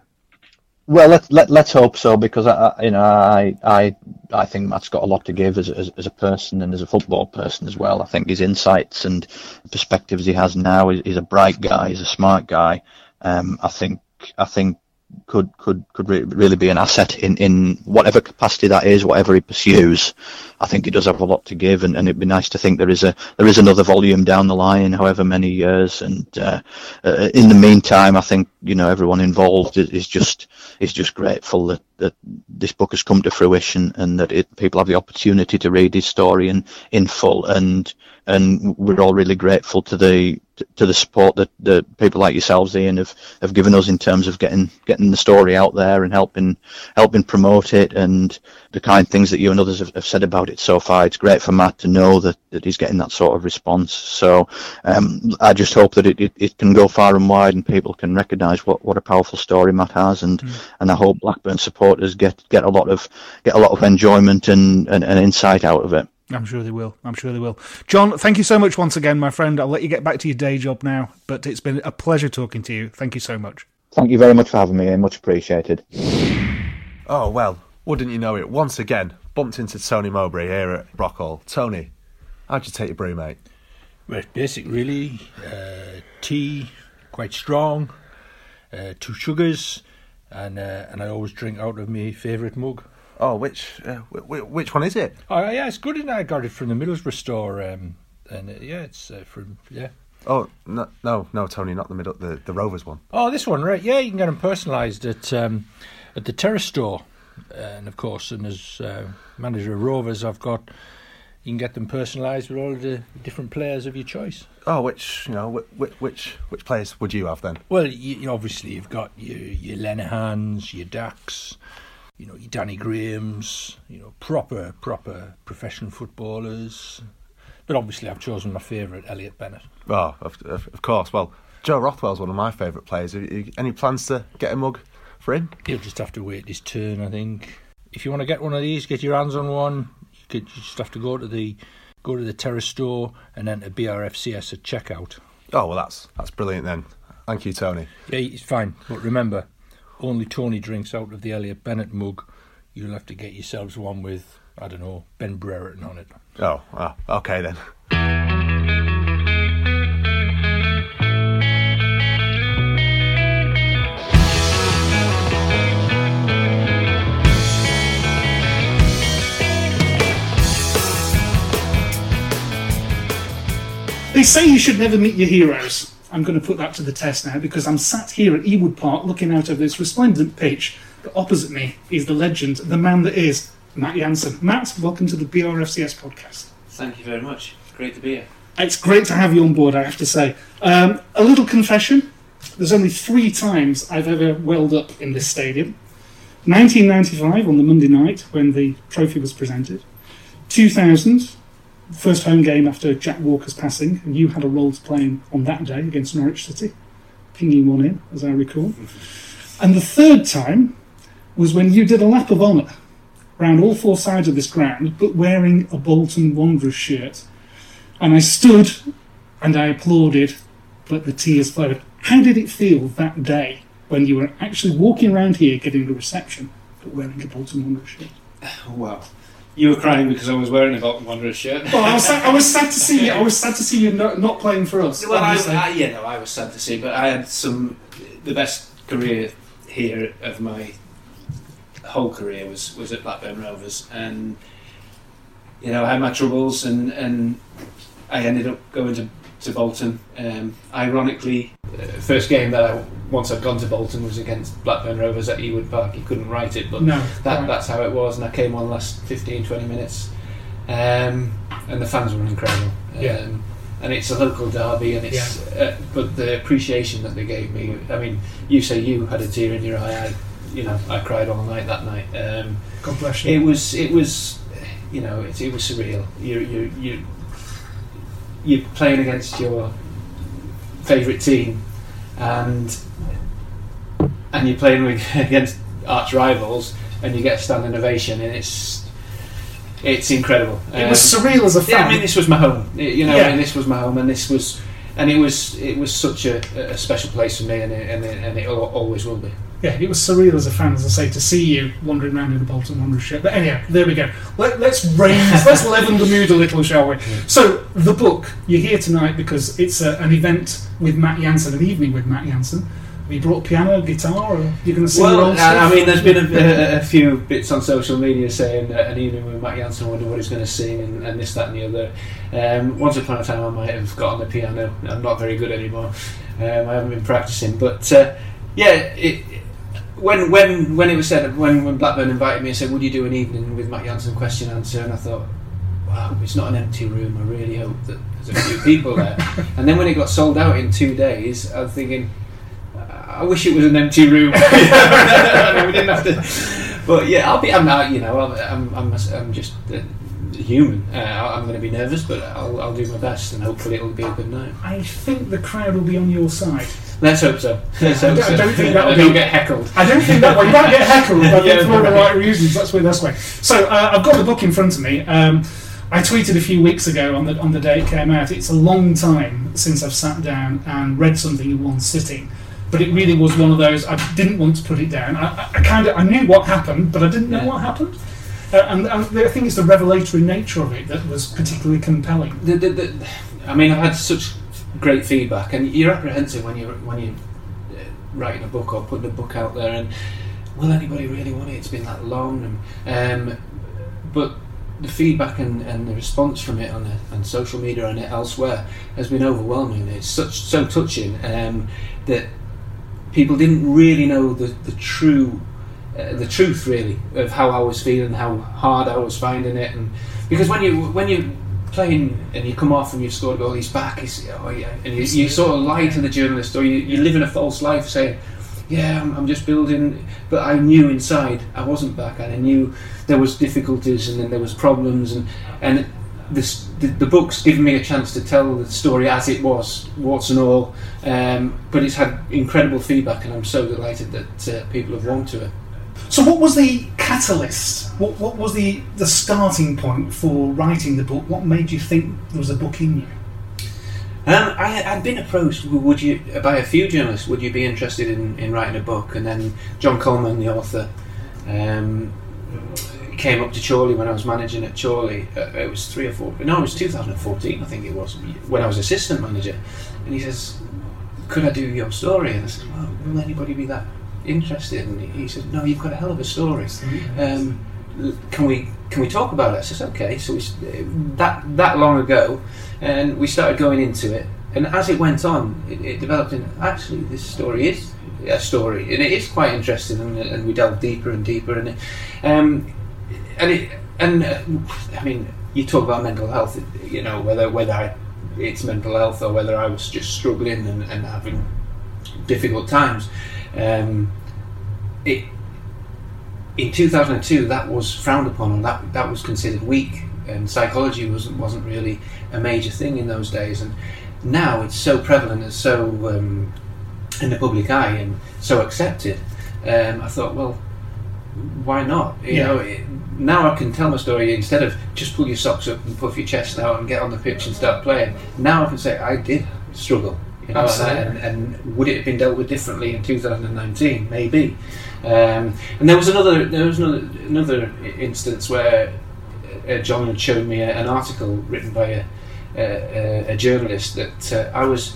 Speaker 5: Well, let's let, let's hope so because I, you know I I I think Matt's got a lot to give as, as as a person and as a football person as well. I think his insights and perspectives he has now. He's, he's a bright guy. He's a smart guy. Um, I think I think could could could re- really be an asset in in whatever capacity that is, whatever he pursues. I think he does have a lot to give, and, and it'd be nice to think there is a there is another volume down the line, however many years. And uh, uh, in the meantime, I think you know everyone involved is, is just is just grateful that, that this book has come to fruition and that it, people have the opportunity to read his story in in full. And and we're all really grateful to the to the support that, that people like yourselves, Ian, have, have given us in terms of getting getting the story out there and helping helping promote it and the kind things that you and others have, have said about it so far. It's great for Matt to know that, that he's getting that sort of response. So um, I just hope that it, it, it can go far and wide and people can recognise what, what a powerful story Matt has and, and I hope Blackburn supporters get, get a lot of get a lot of enjoyment and, and, and insight out of it.
Speaker 3: I'm sure they will. I'm sure they will. Jon, thank you so much once again, my friend. I'll let you get back to your day job now, but it's been a pleasure talking to you. Thank you so much.
Speaker 5: Thank you very much for having me, Ian. Much appreciated.
Speaker 6: Oh, well, wouldn't you know it? Once again, bumped into Tony Mowbray here at Brockhall. Tony, how'd you take your brew, mate?
Speaker 7: Well, basic, really. Uh, tea, quite strong. Uh, two sugars, and uh, and I always drink out of my favourite mug.
Speaker 6: Oh, which uh, which one is it?
Speaker 7: Oh yeah, it's good. And I got it from the Middlesbrough store, um, and uh, yeah, it's uh, from yeah.
Speaker 6: Oh, no, no, no, Tony, not the middle, the, the Rovers one.
Speaker 7: Oh, this one, right? Yeah, you can get them personalised at um, at the Terrace store, and of course, and as uh, manager of Rovers, I've got you can get them personalised with all the different players of your choice.
Speaker 6: Oh, which you know, which which which players would you have then?
Speaker 7: Well, you, obviously you've got your your Lenihans, your Dacks, you know, Danny Grahams, you know, proper proper professional footballers. But obviously, I've chosen my favourite, Elliott Bennett.
Speaker 6: Oh, of, of, course. Well, Joe Rothwell's one of my favourite players. You, any plans to get a mug for him?
Speaker 7: He'll just have to wait his turn, I think. If you want to get one of these, get your hands on one. You, could, you just have to go to the go to the Terrace store and enter BRFCS at checkout.
Speaker 6: Oh well, that's that's brilliant then. Thank you, Tony.
Speaker 7: Yeah, it's fine. But remember, only Tony drinks out of the Elliott Bennett mug. You'll have to get yourselves one with I don't know Ben Brereton on it.
Speaker 6: Oh, oh okay then.
Speaker 3: They say you should never meet your heroes. I'm going to put that to the test now because I'm sat here at Ewood Park looking out over this resplendent pitch. But opposite me is the legend, the man that is Matt Jansen. Matt, welcome to the BRFCS podcast.
Speaker 2: Thank you very much. Great to be here.
Speaker 3: It's great to have you on board, I have to say. Um, a little confession there's only three times I've ever welled up in this stadium 1995 on the Monday night when the trophy was presented, 2000, first home game after Jack Walker's passing, and you had a role to play on that day against Norwich City, pinging one in, as I recall. And the third time was when you did a lap of honour round all four sides of this ground, but wearing a Bolton Wanderers shirt. And I stood and I applauded, but the tears flowed. How did it feel that day when you were actually walking around here getting the reception, but wearing a Bolton Wanderers shirt?
Speaker 2: Well, you were crying because I was wearing a Bolton Wanderers shirt.
Speaker 3: Well, I was, sad, I was sad to see you. I was sad to see you not, not playing for us.
Speaker 2: Well, I. I, yeah, no, I was sad to see, but I had some. The best career here of my whole career was was at Blackburn Rovers, and you know I had my troubles, and and I ended up going to to Bolton. Um, ironically, uh, first game that I once I'd gone to Bolton was against Blackburn Rovers at Ewood Park. You couldn't write it, but
Speaker 3: No,
Speaker 2: that
Speaker 3: right.
Speaker 2: that's how it was, and I came on last 15, 20 minutes, um, and the fans were incredible.
Speaker 3: Yeah.
Speaker 2: Um, and it's a local derby, and it's uh, but the appreciation that they gave me. I mean, you say you had a tear in your eye. I, you know, I cried all night that night. Um,
Speaker 3: God bless you.
Speaker 2: it was it was, you know, it, it was surreal. You you you you're playing against your favourite team, and and you're playing with, against arch rivals, and you get a standing ovation, and it's it's incredible.
Speaker 3: It was
Speaker 2: Um,
Speaker 3: surreal as a fan. yeah.
Speaker 2: I mean, this was my home. It- you know,
Speaker 3: Yeah.
Speaker 2: and this was my home, and this was, and it was, it was such a, a special place for me, and it, and it, and it always will be.
Speaker 3: Yeah, it was surreal as a fan, as I say, to see you wandering around in the Bolton Wanderers shirt. But anyhow, there we go. Let, let's raise, let's leaven the mood a little, shall we? So, the book, you're here tonight because it's a, an event with Matt Jansen, an evening with Matt Jansen. You brought piano, guitar, or you're going to sing your
Speaker 2: Well,
Speaker 3: own
Speaker 2: I, I mean, there's been a, a, a few bits on social media saying uh, an evening with Matt Jansen, wonder what he's going to sing, and, and this, that, and the other. Um, once upon a time, I might have got on the piano. I'm not very good anymore. Um, I haven't been practicing, but uh, yeah, it, when when when it was said when when Blackburn invited me and said, "Would you do an evening with Matt Jansen question answer?" and I thought, "Wow, it's not an empty room. I really hope that there's a few people there." and then when it got sold out in two days, I'm thinking. I wish it was an empty room. We didn't have to. But yeah, I'll be. I'm not. You know, I'm. I'm. I'm, I'm just uh, human. Uh, I'm going to be nervous, but I'll, I'll do my best, and hopefully it'll be a good night.
Speaker 3: I think the crowd will be on your side.
Speaker 2: Let's hope so. Let's
Speaker 3: I don't-
Speaker 2: so.
Speaker 3: I don't think that'll be-
Speaker 2: get heckled.
Speaker 3: I don't think that way. You might get heckled, but
Speaker 2: Yeah,
Speaker 3: for all the
Speaker 2: right.
Speaker 3: right reasons. That's way. That's way. So uh, I've got the book in front of me. Um, I tweeted a few weeks ago on the on the day it came out. It's a long time since I've sat down and read something in one sitting, but it really was one of those. I didn't want to put it down. I, I, I kind of I knew what happened, but I didn't know
Speaker 2: Yeah.
Speaker 3: what happened. Uh, and, and I think it's the revelatory nature of it that was particularly compelling.
Speaker 2: The, the, the, I mean, I've had such great feedback, and you're apprehensive when you're when you're uh, writing a book or putting a book out there, and will anybody really want it? It's been that long, and um, but the feedback and, and the response from it on the, on social media and elsewhere has been overwhelming. It's such so touching um, that people didn't really know the the true. Uh, the truth, really, of how I was feeling, how hard I was finding it, and because when you when you playing and you come off and you've scored all these he's back, oh yeah, and you, you sort of lie to the journalist or you, you live in a false life saying, yeah, I'm, I'm just building, but I knew inside I wasn't back and I knew there was difficulties and then there was problems and and this, the, the book's given me a chance to tell the story as it was, warts and all. Um, but it's had incredible feedback, and I'm so delighted that uh, people have warmed to it.
Speaker 3: So, what was the catalyst? What, what was the, the starting point for writing the book? What made you think there was a book in you?
Speaker 2: Um, I had been approached. Would you by a few journalists? Would you be interested in, in writing a book? And then Jon Colman, the author, um, came up to Chorley when I was managing at Chorley. Uh, it was three or four. No, it was 2014, I think it was, when I was assistant manager. And he says, "Could I do your story?" And I said, "Well, will anybody be that interested?" And he said, "No, you've got a hell of a story. Um, can we can we talk about it?" I said, "Okay." So we, that that long ago, and we started going into it. And as it went on, it, it developed in actually this story is a story, and it is quite interesting. And, and we delved deeper and deeper, and it, um, and it, and uh, I mean, you talk about mental health. You know whether whether I, it's mental health or whether I was just struggling and, and having difficult times. Um, it in 2002 that was frowned upon and that that was considered weak and psychology wasn't wasn't really a major thing in those days and now it's so prevalent and so um, in the public eye and so accepted um, I thought well why not you
Speaker 3: Yeah.
Speaker 2: know it, now I can tell my story instead of just pull your socks up and puff your chest out and get on the pitch and start playing now I can say I did struggle you know, and, and, would it have been dealt with differently in 2019 maybe um, and there was another there was another, another instance where uh, Jon had shown me a, an article written by a, a, a- a journalist that uh, I was.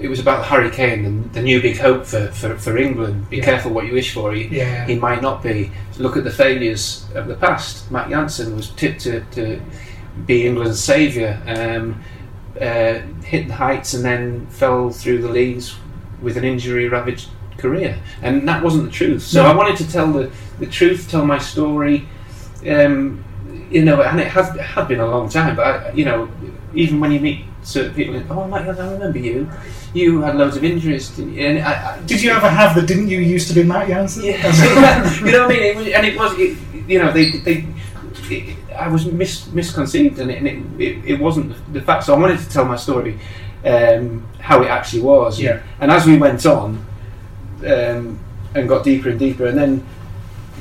Speaker 2: It was about Harry Kane and the new big hope for, for, for England. Be
Speaker 3: Yeah.
Speaker 2: careful what you wish for. He,
Speaker 3: Yeah.
Speaker 2: he might not be. Look at the failures of the past. Matt Jansen was tipped to, to be England's saviour. Um, uh, hit the heights and then fell through the leagues with an injury ravaged career. And that wasn't the truth. So
Speaker 3: No.
Speaker 2: I wanted to tell the, the truth, tell my story. Um, you know, and it has it had been a long time, but I, you know, even when you meet certain people, oh, Matt, I remember you. You had loads of you? And I, I,
Speaker 3: Did you ever have the didn't you used to be Matt Jansen?
Speaker 2: yeah. you know what I mean? It was, and it was, it, you know, they, they, it, I was mis, misconceived, and, it, and it, it, wasn't the fact. So I wanted to tell my story, um, how it actually was.
Speaker 3: Yeah.
Speaker 2: And as we went on, um, and got deeper and deeper, and then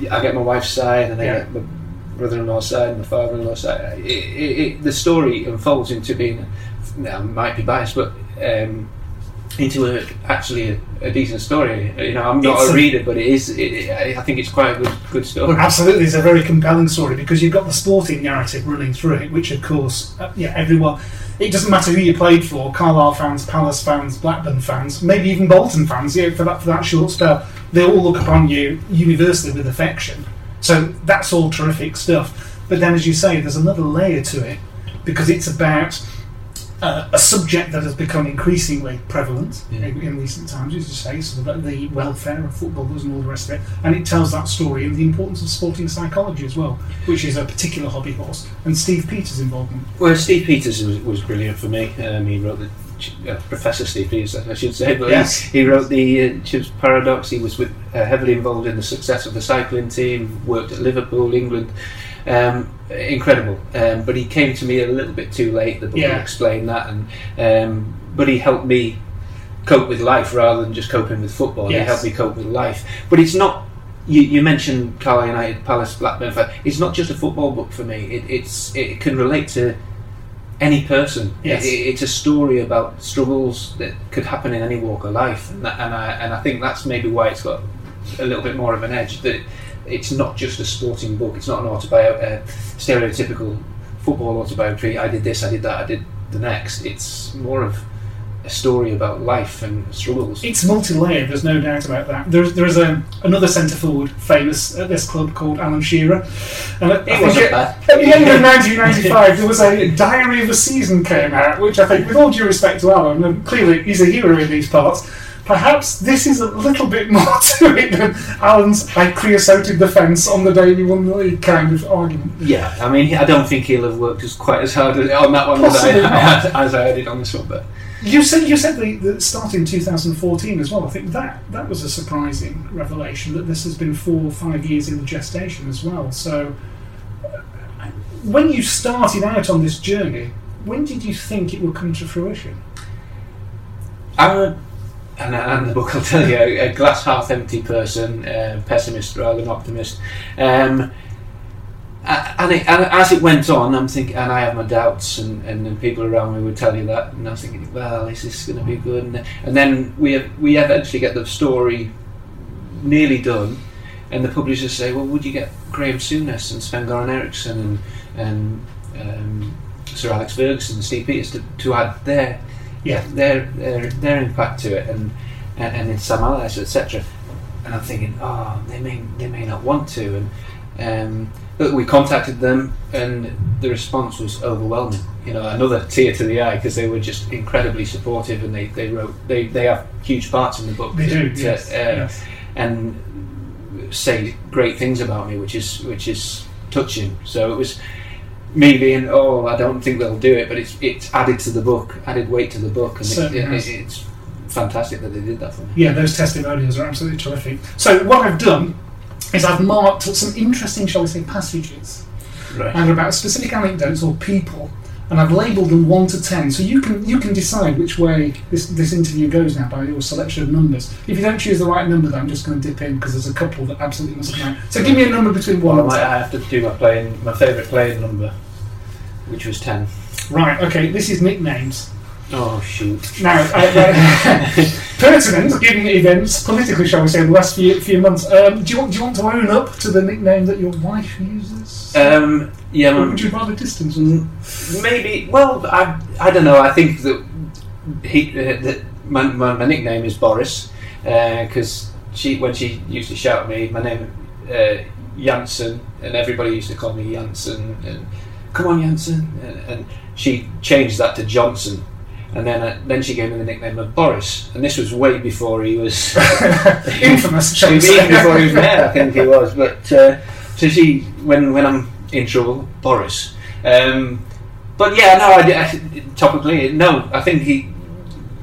Speaker 2: I get my wife's side, and I
Speaker 3: Yeah.
Speaker 2: get my brother-in-law's side, and my father-in-law's side. It, it, it, the story unfolds into being, I might be biased, but. Um, into a, actually a, a decent story. You know, I'm not
Speaker 3: It's
Speaker 2: a, reader, but it is. It, I I think it's quite a good, good story.
Speaker 3: Absolutely, it's a very compelling story because you've got the sporting narrative running through it, which of course, uh, yeah, everyone. It doesn't matter who you played for: Carlisle fans, Palace fans, Blackburn fans, maybe even Bolton fans. Yeah, for that for that short spell, they all look upon you universally with affection. So that's all terrific stuff. But then, as you say, there's another layer to it because it's about uh, a subject that has become increasingly prevalent
Speaker 2: Yeah.
Speaker 3: in, in recent times, as you say, so about the welfare of footballers and all the rest of it. And it tells that story and the importance of sporting psychology as well, which is a particular hobby horse. And Steve Peters' involvement.
Speaker 2: Well, Steve Peters was, was brilliant for me. Um, he wrote the uh, Professor Steve Peters, I should say, but
Speaker 3: Yes.
Speaker 2: he, he wrote the uh, Chimp Paradox. He was with, uh, heavily involved in the success of the cycling team. Worked at Liverpool, England. Um, incredible. Um, but he came to me a little bit too late. The book
Speaker 3: Yeah.
Speaker 2: explained that, and um, but he helped me cope with life rather than just coping with football. He helped me cope with life. But it's not. You, you mentioned Carlisle United, Palace, Blackburn. It's not just a football book for me. It, it's it can relate to any person.
Speaker 3: Yes.
Speaker 2: It, it's a story about struggles that could happen in any walk of life, and, that, and I and I think that's maybe why it's got a little bit more of an edge. That it's not just a sporting book. It's not an autobio- uh, stereotypical football autobiography. I did this, I did that, I did the next. It's more of a story about life and struggles.
Speaker 3: It's multi-layered. There's no doubt about that. There's there's a another centre forward famous at this club called Alan Shearer. And I
Speaker 2: It wasn't
Speaker 3: it-
Speaker 2: bad.
Speaker 3: At the end of 1995, there was a Diary of a Season came out, which I think, with all due respect to Alan, and clearly he's a hero in these parts. Perhaps this is a little bit more to it than Alan's "I creosoted the fence on the day we won the league" kind of argument.
Speaker 2: Yeah, I mean, I don't think he'll have worked as quite as hard on that one as I, as I did on this one, but.
Speaker 3: You said you said the, the start in 2014 as well. I think that that was a surprising revelation that this has been four or five years in the gestation as well. So, uh, when you started out on this journey, when did you think it would come to fruition?
Speaker 2: I'm a, and, and the book will tell you, a, glass half empty person, uh, pessimist rather than optimist. Um, and, it, and as it went on, I'm thinking, and I have my doubts, and, and then people around me would tell you that, and I was thinking, well, is this going to be good? And, and then we we eventually get the story nearly done, and the publishers say, well, would you get Graham Souness and Sven Goran Eriksson and, and um, Sir Alex Ferguson and Steve Peters to, to add their
Speaker 3: Yeah.
Speaker 2: their, their their impact to it, and and, and in Sam Allardyce, etc. And I'm thinking, oh, they may they may not want to, and um, but we contacted them, and the response was overwhelming. You know, another tear to the eye because they were just incredibly supportive, and they, they wrote they, they have huge parts in the book.
Speaker 3: They do,
Speaker 2: to-
Speaker 3: yes,
Speaker 2: uh,
Speaker 3: yes.
Speaker 2: and say great things about me, which is which is touching. So it was me being, oh, I don't think they'll do it, but it's it's added to the book, added weight to the book, and it,
Speaker 3: Certainly
Speaker 2: it, it's fantastic that they did that for me.
Speaker 3: Yeah, those testimonials are absolutely terrific. So what I've done is I've marked some interesting, shall we say, passages,
Speaker 2: Right.
Speaker 3: either about specific anecdotes or people, and I've labelled them one to ten. So you can you can decide which way this this interview goes now by your selection of numbers. If you don't choose the right number, though, I'm just going to dip in because there's a couple that absolutely must come out. So give me a number between one
Speaker 2: Well, I
Speaker 3: and
Speaker 2: might
Speaker 3: ten.
Speaker 2: have to do my playing, my favourite playing number, which was ten.
Speaker 3: Right. Okay. This is nicknames.
Speaker 2: Oh shoot!
Speaker 3: Now, uh, uh, pertinent, given events, politically, shall we say, in the last few, few months, um, do, you want, do you want to own up to the nickname that your wife uses?
Speaker 2: Um, yeah,
Speaker 3: or would you rather distance yourself?
Speaker 2: Maybe. Well, I, I don't know. I think that he uh, that my, my, my nickname is Boris because she when she used to shout at me, my name uh, Jansen, and everybody used to call me Jansen and come on Jansen, and, and she changed that to Johnson. And then, uh, then she gave him the nickname of Boris, and this was way before he was
Speaker 3: Infamous,
Speaker 2: Even before he was mayor, I think he was. But uh, so she, when when I'm in trouble, Boris. Um, but yeah, no, I, I, topically, no. I think he.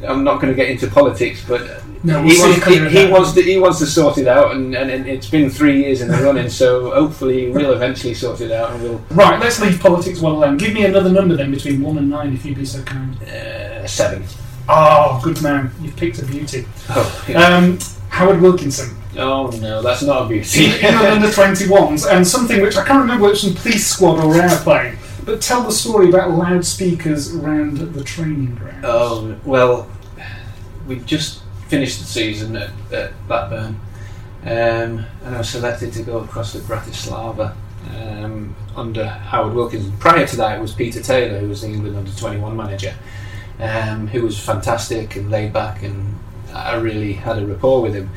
Speaker 2: I'm not going to get into politics, but
Speaker 3: No, we'll
Speaker 2: he, wants, he, he wants to he wants to sort it out, and, and, and it's been three years in the running, so hopefully we'll eventually sort it out, and we'll
Speaker 3: Right, let's leave politics well alone. Give me another number then between 1 and 9, if you'd be so kind.
Speaker 2: uh, seven.
Speaker 3: Oh, good man. You've picked a beauty.
Speaker 2: Oh, yeah.
Speaker 3: Um, Howard Wilkinson.
Speaker 2: oh no, that's not a beauty.
Speaker 3: in the under 21s, and something which I can't remember whether it's from Police Squad or Airplane, but tell the story about loudspeakers around the training ground.
Speaker 2: Oh well, we just finished the season at, at Blackburn, um, and I was selected to go across to Bratislava um, under Howard Wilkinson. Prior to that, it was Peter Taylor, who was the England under twenty one manager, um, who was fantastic and laid back, and I really had a rapport with him.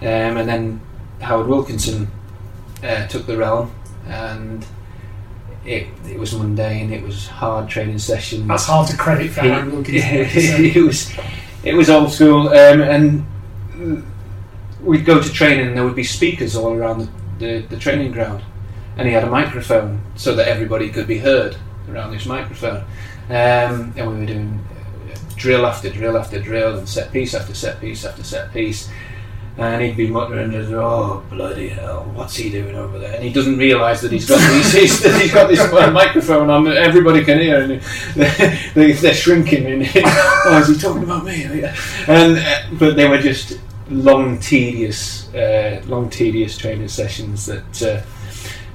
Speaker 2: Um, and then Howard Wilkinson uh, took the realm, and. It, it was mundane. It was hard training sessions.
Speaker 3: That's hard to credit for Howard Wilkinson.
Speaker 2: it was it was old school, um, and we'd go to training, and there would be speakers all around the, the, the training ground, and he had a microphone so that everybody could be heard around this microphone, um, and we were doing drill after drill after drill, and set piece after set piece after set piece. And he'd be muttering, "Oh bloody hell, what's he doing over there?" And he doesn't realise that he's got these, he's, that he's got this microphone on that everybody can hear, and they, they're shrinking. And oh, is he talking about me? And uh, but they were just long, tedious, uh, long, tedious training sessions that, uh,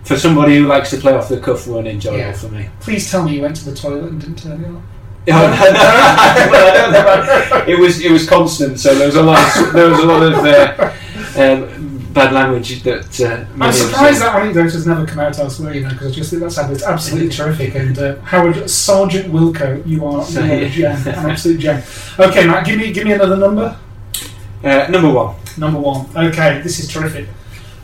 Speaker 2: for somebody who likes to play off the cuff, weren't enjoyable
Speaker 3: Yeah.
Speaker 2: for me.
Speaker 3: Please tell me you went to the toilet and didn't turn it on.
Speaker 2: No, no, well, I don't know about- it was it was constant, so there was a lot of, there was a lot of uh, um, bad language that. Uh,
Speaker 3: I'm
Speaker 2: many of us
Speaker 3: surprised that anecdote has never come out elsewhere, you know, because I just think that's it's absolutely terrific. And uh, Howard Sergeant Wilko, you are, you are a gem, an absolute gem. Okay, Matt, give me give me another number.
Speaker 2: Uh, number one.
Speaker 3: Number one. Okay, this is terrific.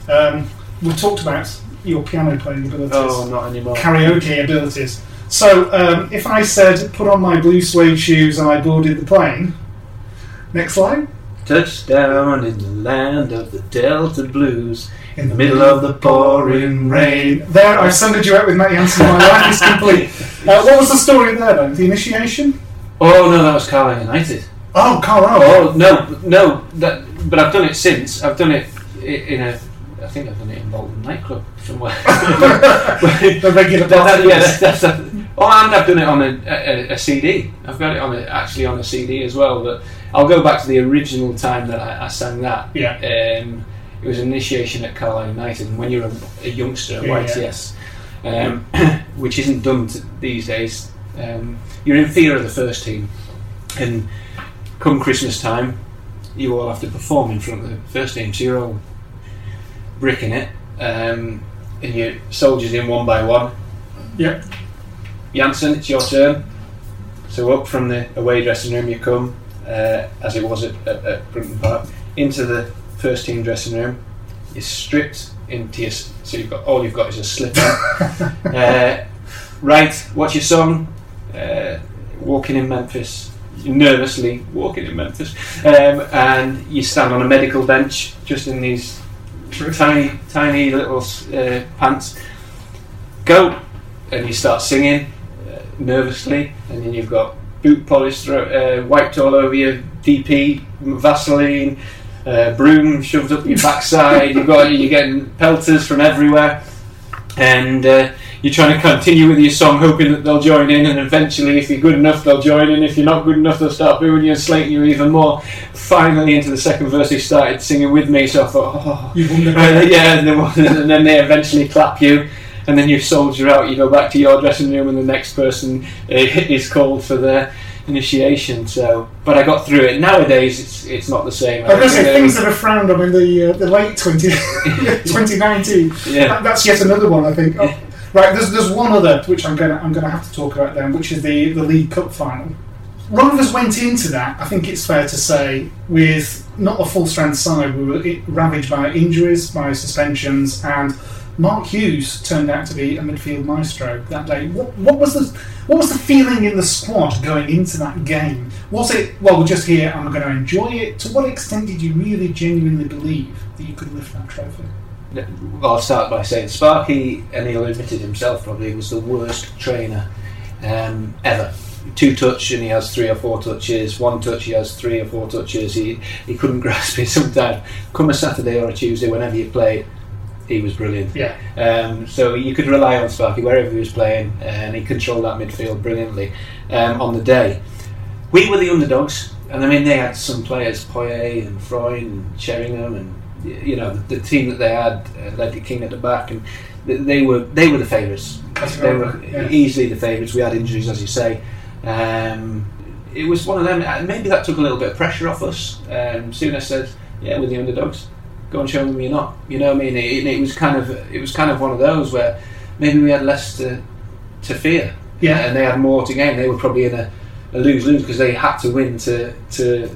Speaker 3: Um, we talked about your piano playing abilities.
Speaker 2: Oh, not anymore.
Speaker 3: karaoke abilities. So, um, if I said, put on my blue suede shoes and I boarded the plane, next line?
Speaker 2: Touchdown in the land of the Delta Blues, in the middle of the pouring rain.
Speaker 3: There, I've sung a duet with Matt Jansen, my life is complete. Uh, what was the story there then? The initiation?
Speaker 2: Oh no, that was Carlisle United.
Speaker 3: Oh, Carl
Speaker 2: Oh no, no, that, but I've done it since. I've done it in a I think I've done it in Bolton nightclub somewhere.
Speaker 3: the regular
Speaker 2: That- that- yeah, that's, that's, oh, and I've done it on a, a, a CD. I've got it on a, actually on a CD as well. But I'll go back to the original time that I, I sang that.
Speaker 3: Yeah.
Speaker 2: Um, it was initiation at Carlisle United, and when you're a, a youngster at
Speaker 3: Yeah, yeah.
Speaker 2: YTS, um, which isn't done these days, um, you're in fear of the first team, and come Christmas time, you all have to perform in front of the first team. So you're all bricking it, um, and your soldiers in one by one.
Speaker 3: Yeah.
Speaker 2: Jansen, it's your turn. So up from the away dressing room you come, uh, as it was at, at, at Brunton Park, into the first team dressing room. You're stripped into your, so you've got all you've got is a slipper. uh, right, what's your song? Uh, walking in Memphis. Nervously walking in Memphis, um, and you stand on a medical bench, just in these tiny, tiny little uh, pants. Go, and you start singing nervously, and then you've got boot polish uh, wiped all over your DP, Vaseline, uh, broom shoved up your backside. You've got you're getting pelters from everywhere, and uh, you're trying to continue with your song, hoping that they'll join in. And eventually, if you're good enough, they'll join in. If you're not good enough, they'll start booing you and slating you even more. Finally, into the second verse, they started singing with me, so I thought, oh,
Speaker 3: You've won the
Speaker 2: uh, yeah, and then, and then they eventually clap you, and then you soldier out. You go back to your dressing room, and the next person uh, is called for their initiation. So, but I got through it. Nowadays, it's it's not the same.
Speaker 3: I going to say
Speaker 2: Um,
Speaker 3: things that are frowned on in the uh, the late 20, 2019.
Speaker 2: Yeah.
Speaker 3: That- that's yet another one, I think. Oh, right, there's there's one other which I'm gonna I'm gonna have to talk about then, which is the the League Cup final. Rovers went into that. I think it's fair to say with not a full strength side. We were ravaged by injuries, by suspensions, and Mark Hughes turned out to be a midfield maestro that day. What, what was the what was the feeling in the squad going into that game? Was it well, we're just here we're going to enjoy it? To what extent did you really genuinely believe that you could lift that trophy?
Speaker 2: Well, I'll start by saying Sparky, and he'll admit it himself probably, was the worst trainer um, ever. Two touch and he has three or four touches. One touch he has three or four touches. He he couldn't grasp it sometimes. Come a Saturday or a Tuesday, whenever you played, he was brilliant.
Speaker 3: Yeah.
Speaker 2: Um, so you could rely on Sparky wherever he was playing, and he controlled that midfield brilliantly um, on the day. We were the underdogs, and I mean they had some players, Poyet and Freund and Sheringham, and you know the, the team that they had, uh, Ledley King at the back, and th- they were they were the favourites. They
Speaker 3: right,
Speaker 2: were
Speaker 3: yeah.
Speaker 2: easily the favourites. We had injuries, as you say. Um, it was one of them. Maybe that took a little bit of pressure off us. Um, Souness said, "Yeah, we're the underdogs. Go and show them you're not." You know, what I mean, it, it was kind of it was kind of one of those where maybe we had less to to fear.
Speaker 3: Yeah.
Speaker 2: and they had more to gain. They were probably in a, a lose lose because they had to win to to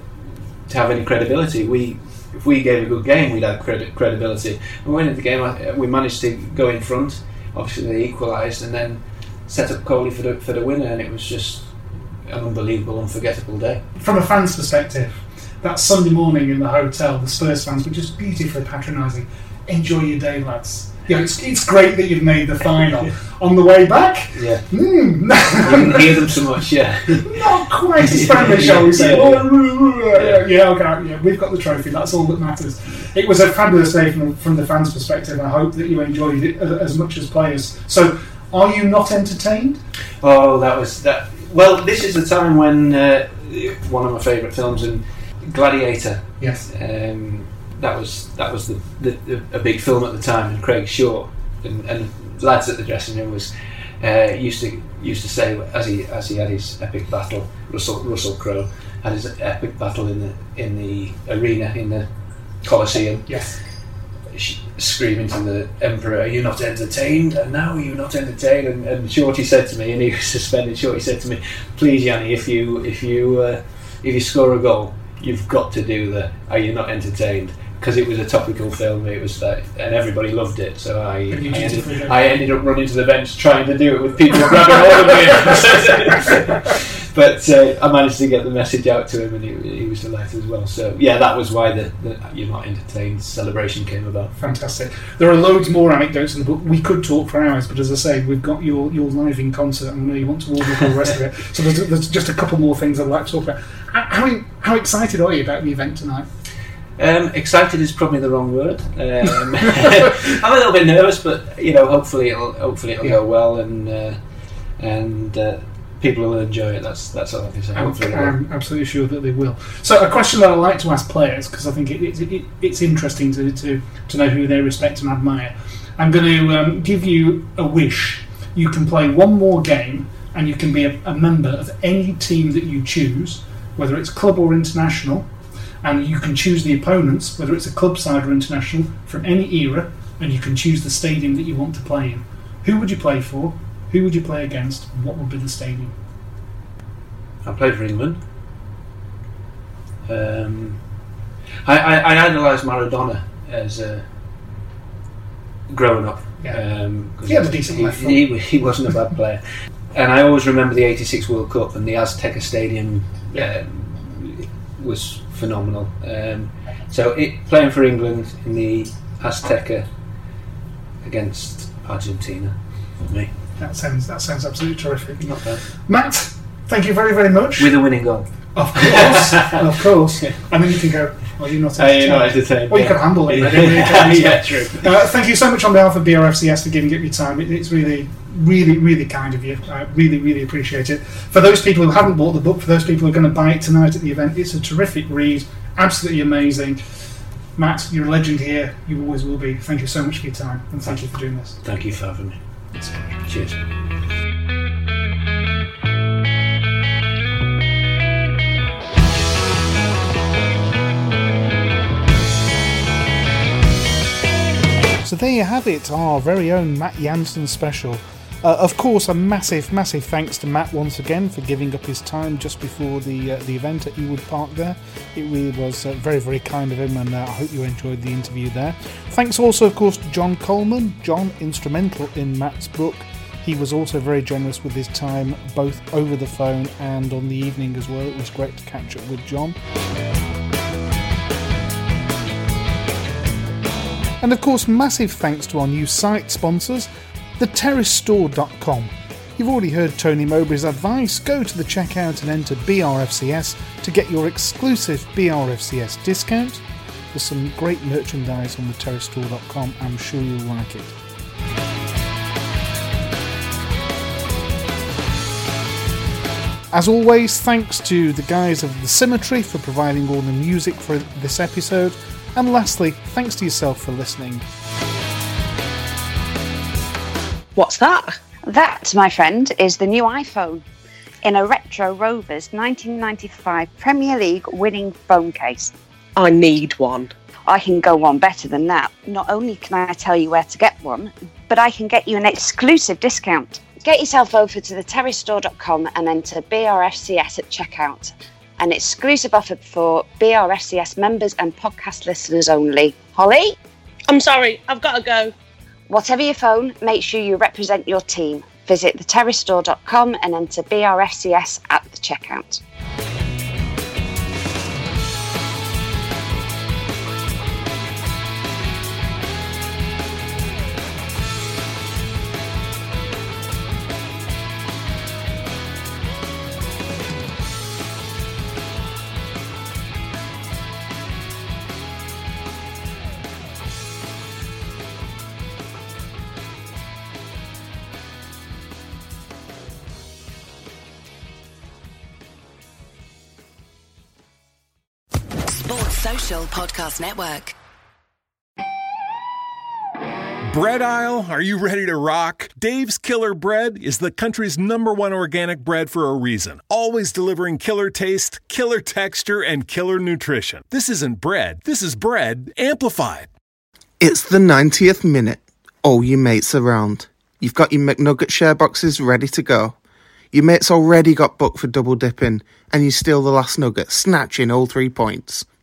Speaker 2: to have any credibility. We if we gave a good game, we'd have credi- credibility. And winning the game, we managed to go in front. Obviously, they equalised and then set up Coley for the for the winner, and it was just an unbelievable, unforgettable day.
Speaker 3: From a fan's perspective, that Sunday morning in the hotel, the Spurs fans were just beautifully patronising. Enjoy your day, lads. Know, it's, it's great that you've made the final. On the way back,
Speaker 2: Yeah,
Speaker 3: hmm,
Speaker 2: you didn't hear them so much. Yeah,
Speaker 3: not quite as friendly, shall we say?
Speaker 2: Yeah.
Speaker 3: Oh, yeah, yeah, okay, yeah, we've got the trophy. That's all that matters. It was a fabulous day from, from the fans' perspective, I hope that you enjoyed it as much as players. So, are you not entertained?
Speaker 2: Oh, that was that. Well, this is the time when uh, one of my favourite films, and Gladiator.
Speaker 3: Yes.
Speaker 2: Um, that was that was the, the, the a big film at the time, and Craig Short and, and lads at the dressing room was uh, used to used to say as he as he had his epic battle, Russell Russell Crowe had his epic battle in the in the arena in the Colosseum.
Speaker 3: Yes.
Speaker 2: screaming to the emperor, "Are you not entertained?" And now are you not entertained? And, and Shorty said to me, and he was suspended. Shorty said to me, "Please, Yanni, if you if you uh, if you score a goal, you've got to do the Are you not entertained?" Because it was a topical film, it was that, and everybody loved it. So I, I, ended. I ended up running to the bench trying to do it with people grabbing hold of me. but uh, I managed to get the message out to him, and he, he was delighted as well. So yeah, that was why the, the "You're not entertained" celebration came about.
Speaker 3: Fantastic. There are loads more anecdotes in the book. We could talk for hours, but as I say, we've got your, your live in concert, and I know you want to warm up all the rest of it. So there's, there's just a couple more things I'd like to talk about. How, how, how excited are you about the event tonight?
Speaker 2: Um, excited is probably the wrong word. Um, I'm a little bit nervous, but you know, hopefully it'll hopefully it'll go well, and uh, and uh, people will enjoy it. That's that's all I can say.
Speaker 3: I'm,
Speaker 2: Hopefully, will.
Speaker 3: I'm absolutely sure that they will. So, a question that I like to ask players because I think it, it, it, it's interesting to, to, to know who they respect and admire. I'm going to um, give you a wish. You can play one more game, and you can be a, a member of any team that you choose, whether it's club or international. And you can choose the opponents, whether it's a club side or international, from any era, and you can choose the stadium that you want to play in. Who would you play for? Who would you play against? What would be the stadium?
Speaker 2: I played for England. Um, I, I, I idolised Maradona as uh, growing up.
Speaker 3: Yeah.
Speaker 2: Um,
Speaker 3: He had a decent
Speaker 2: he,
Speaker 3: left foot.
Speaker 2: he, he wasn't a bad player. And I always remember the 86 World Cup and the Azteca Stadium um, was phenomenal. Um, so it, playing for England in the Azteca against Argentina for me.
Speaker 3: That sounds that sounds absolutely terrific.
Speaker 2: Not bad.
Speaker 3: Matt, thank you very very much.
Speaker 2: With a winning goal.
Speaker 3: Of course, of course. And then you can go. Well, you're not
Speaker 2: Uh, you're not
Speaker 3: entertained.
Speaker 2: entertained,
Speaker 3: Well, you
Speaker 2: yeah.
Speaker 3: can handle it.
Speaker 2: Yeah.
Speaker 3: really, really.
Speaker 2: Yeah, true.
Speaker 3: Uh, thank you so much on behalf of BRFCS for giving up your time. It, it's really, really, really kind of you. I really, really appreciate it. For those people who haven't bought the book, for those people who are going to buy it tonight at the event, it's a terrific read. Absolutely amazing. Matt, you're a legend here. You always will be. Thank you so much for your time, and thank you for doing this.
Speaker 2: Thank you for having me. Cheers.
Speaker 3: So there you have it, our very own Matt Jansen special. Uh, of course, a massive, massive thanks to Matt once again for giving up his time just before the uh, the event at Ewood Park. There, it really was uh, very, very kind of him, and uh, I hope you enjoyed the interview there. Thanks also, of course, to Jon Colman. Jon, instrumental in Matt's book. He was also very generous with his time, both over the phone and on the evening as well. It was great to catch up with Jon. And of course, massive thanks to our new site sponsors, theterracestore.com. You've already heard Tony Mowbray's advice go to the checkout and enter BRFCS to get your exclusive BRFCS discount. There's some great merchandise on theterracestore.com, I'm sure you'll like it. As always, thanks to the guys of The Symmetry for providing all the music for this episode. And lastly, thanks to yourself for listening.
Speaker 8: What's that? That, my friend, is the new iPhone in a retro Rovers 1995 Premier League winning phone case.
Speaker 9: I need one.
Speaker 8: I can go one better than that. Not only can I tell you where to get one, but I can get you an exclusive discount. Get yourself over to theterracestore.com and enter BRFCS at checkout. An exclusive offer for BRFCS members and podcast listeners only. Holly?
Speaker 9: I'm sorry, I've got to go.
Speaker 8: Whatever your phone, make sure you represent your team. Visit theterracestore.com and enter BRFCS at the checkout.
Speaker 10: Podcast Network.
Speaker 1: Bread aisle, are you ready to rock? Dave's Killer Bread is the country's number one organic bread for a reason. Always delivering killer taste, killer texture, and killer nutrition. This isn't bread, this is bread amplified.
Speaker 11: It's the 90th minute. All your mates around. You've got your McNugget share boxes ready to go. Your mate's already got booked for double dipping, and you steal the last nugget, snatching all three points.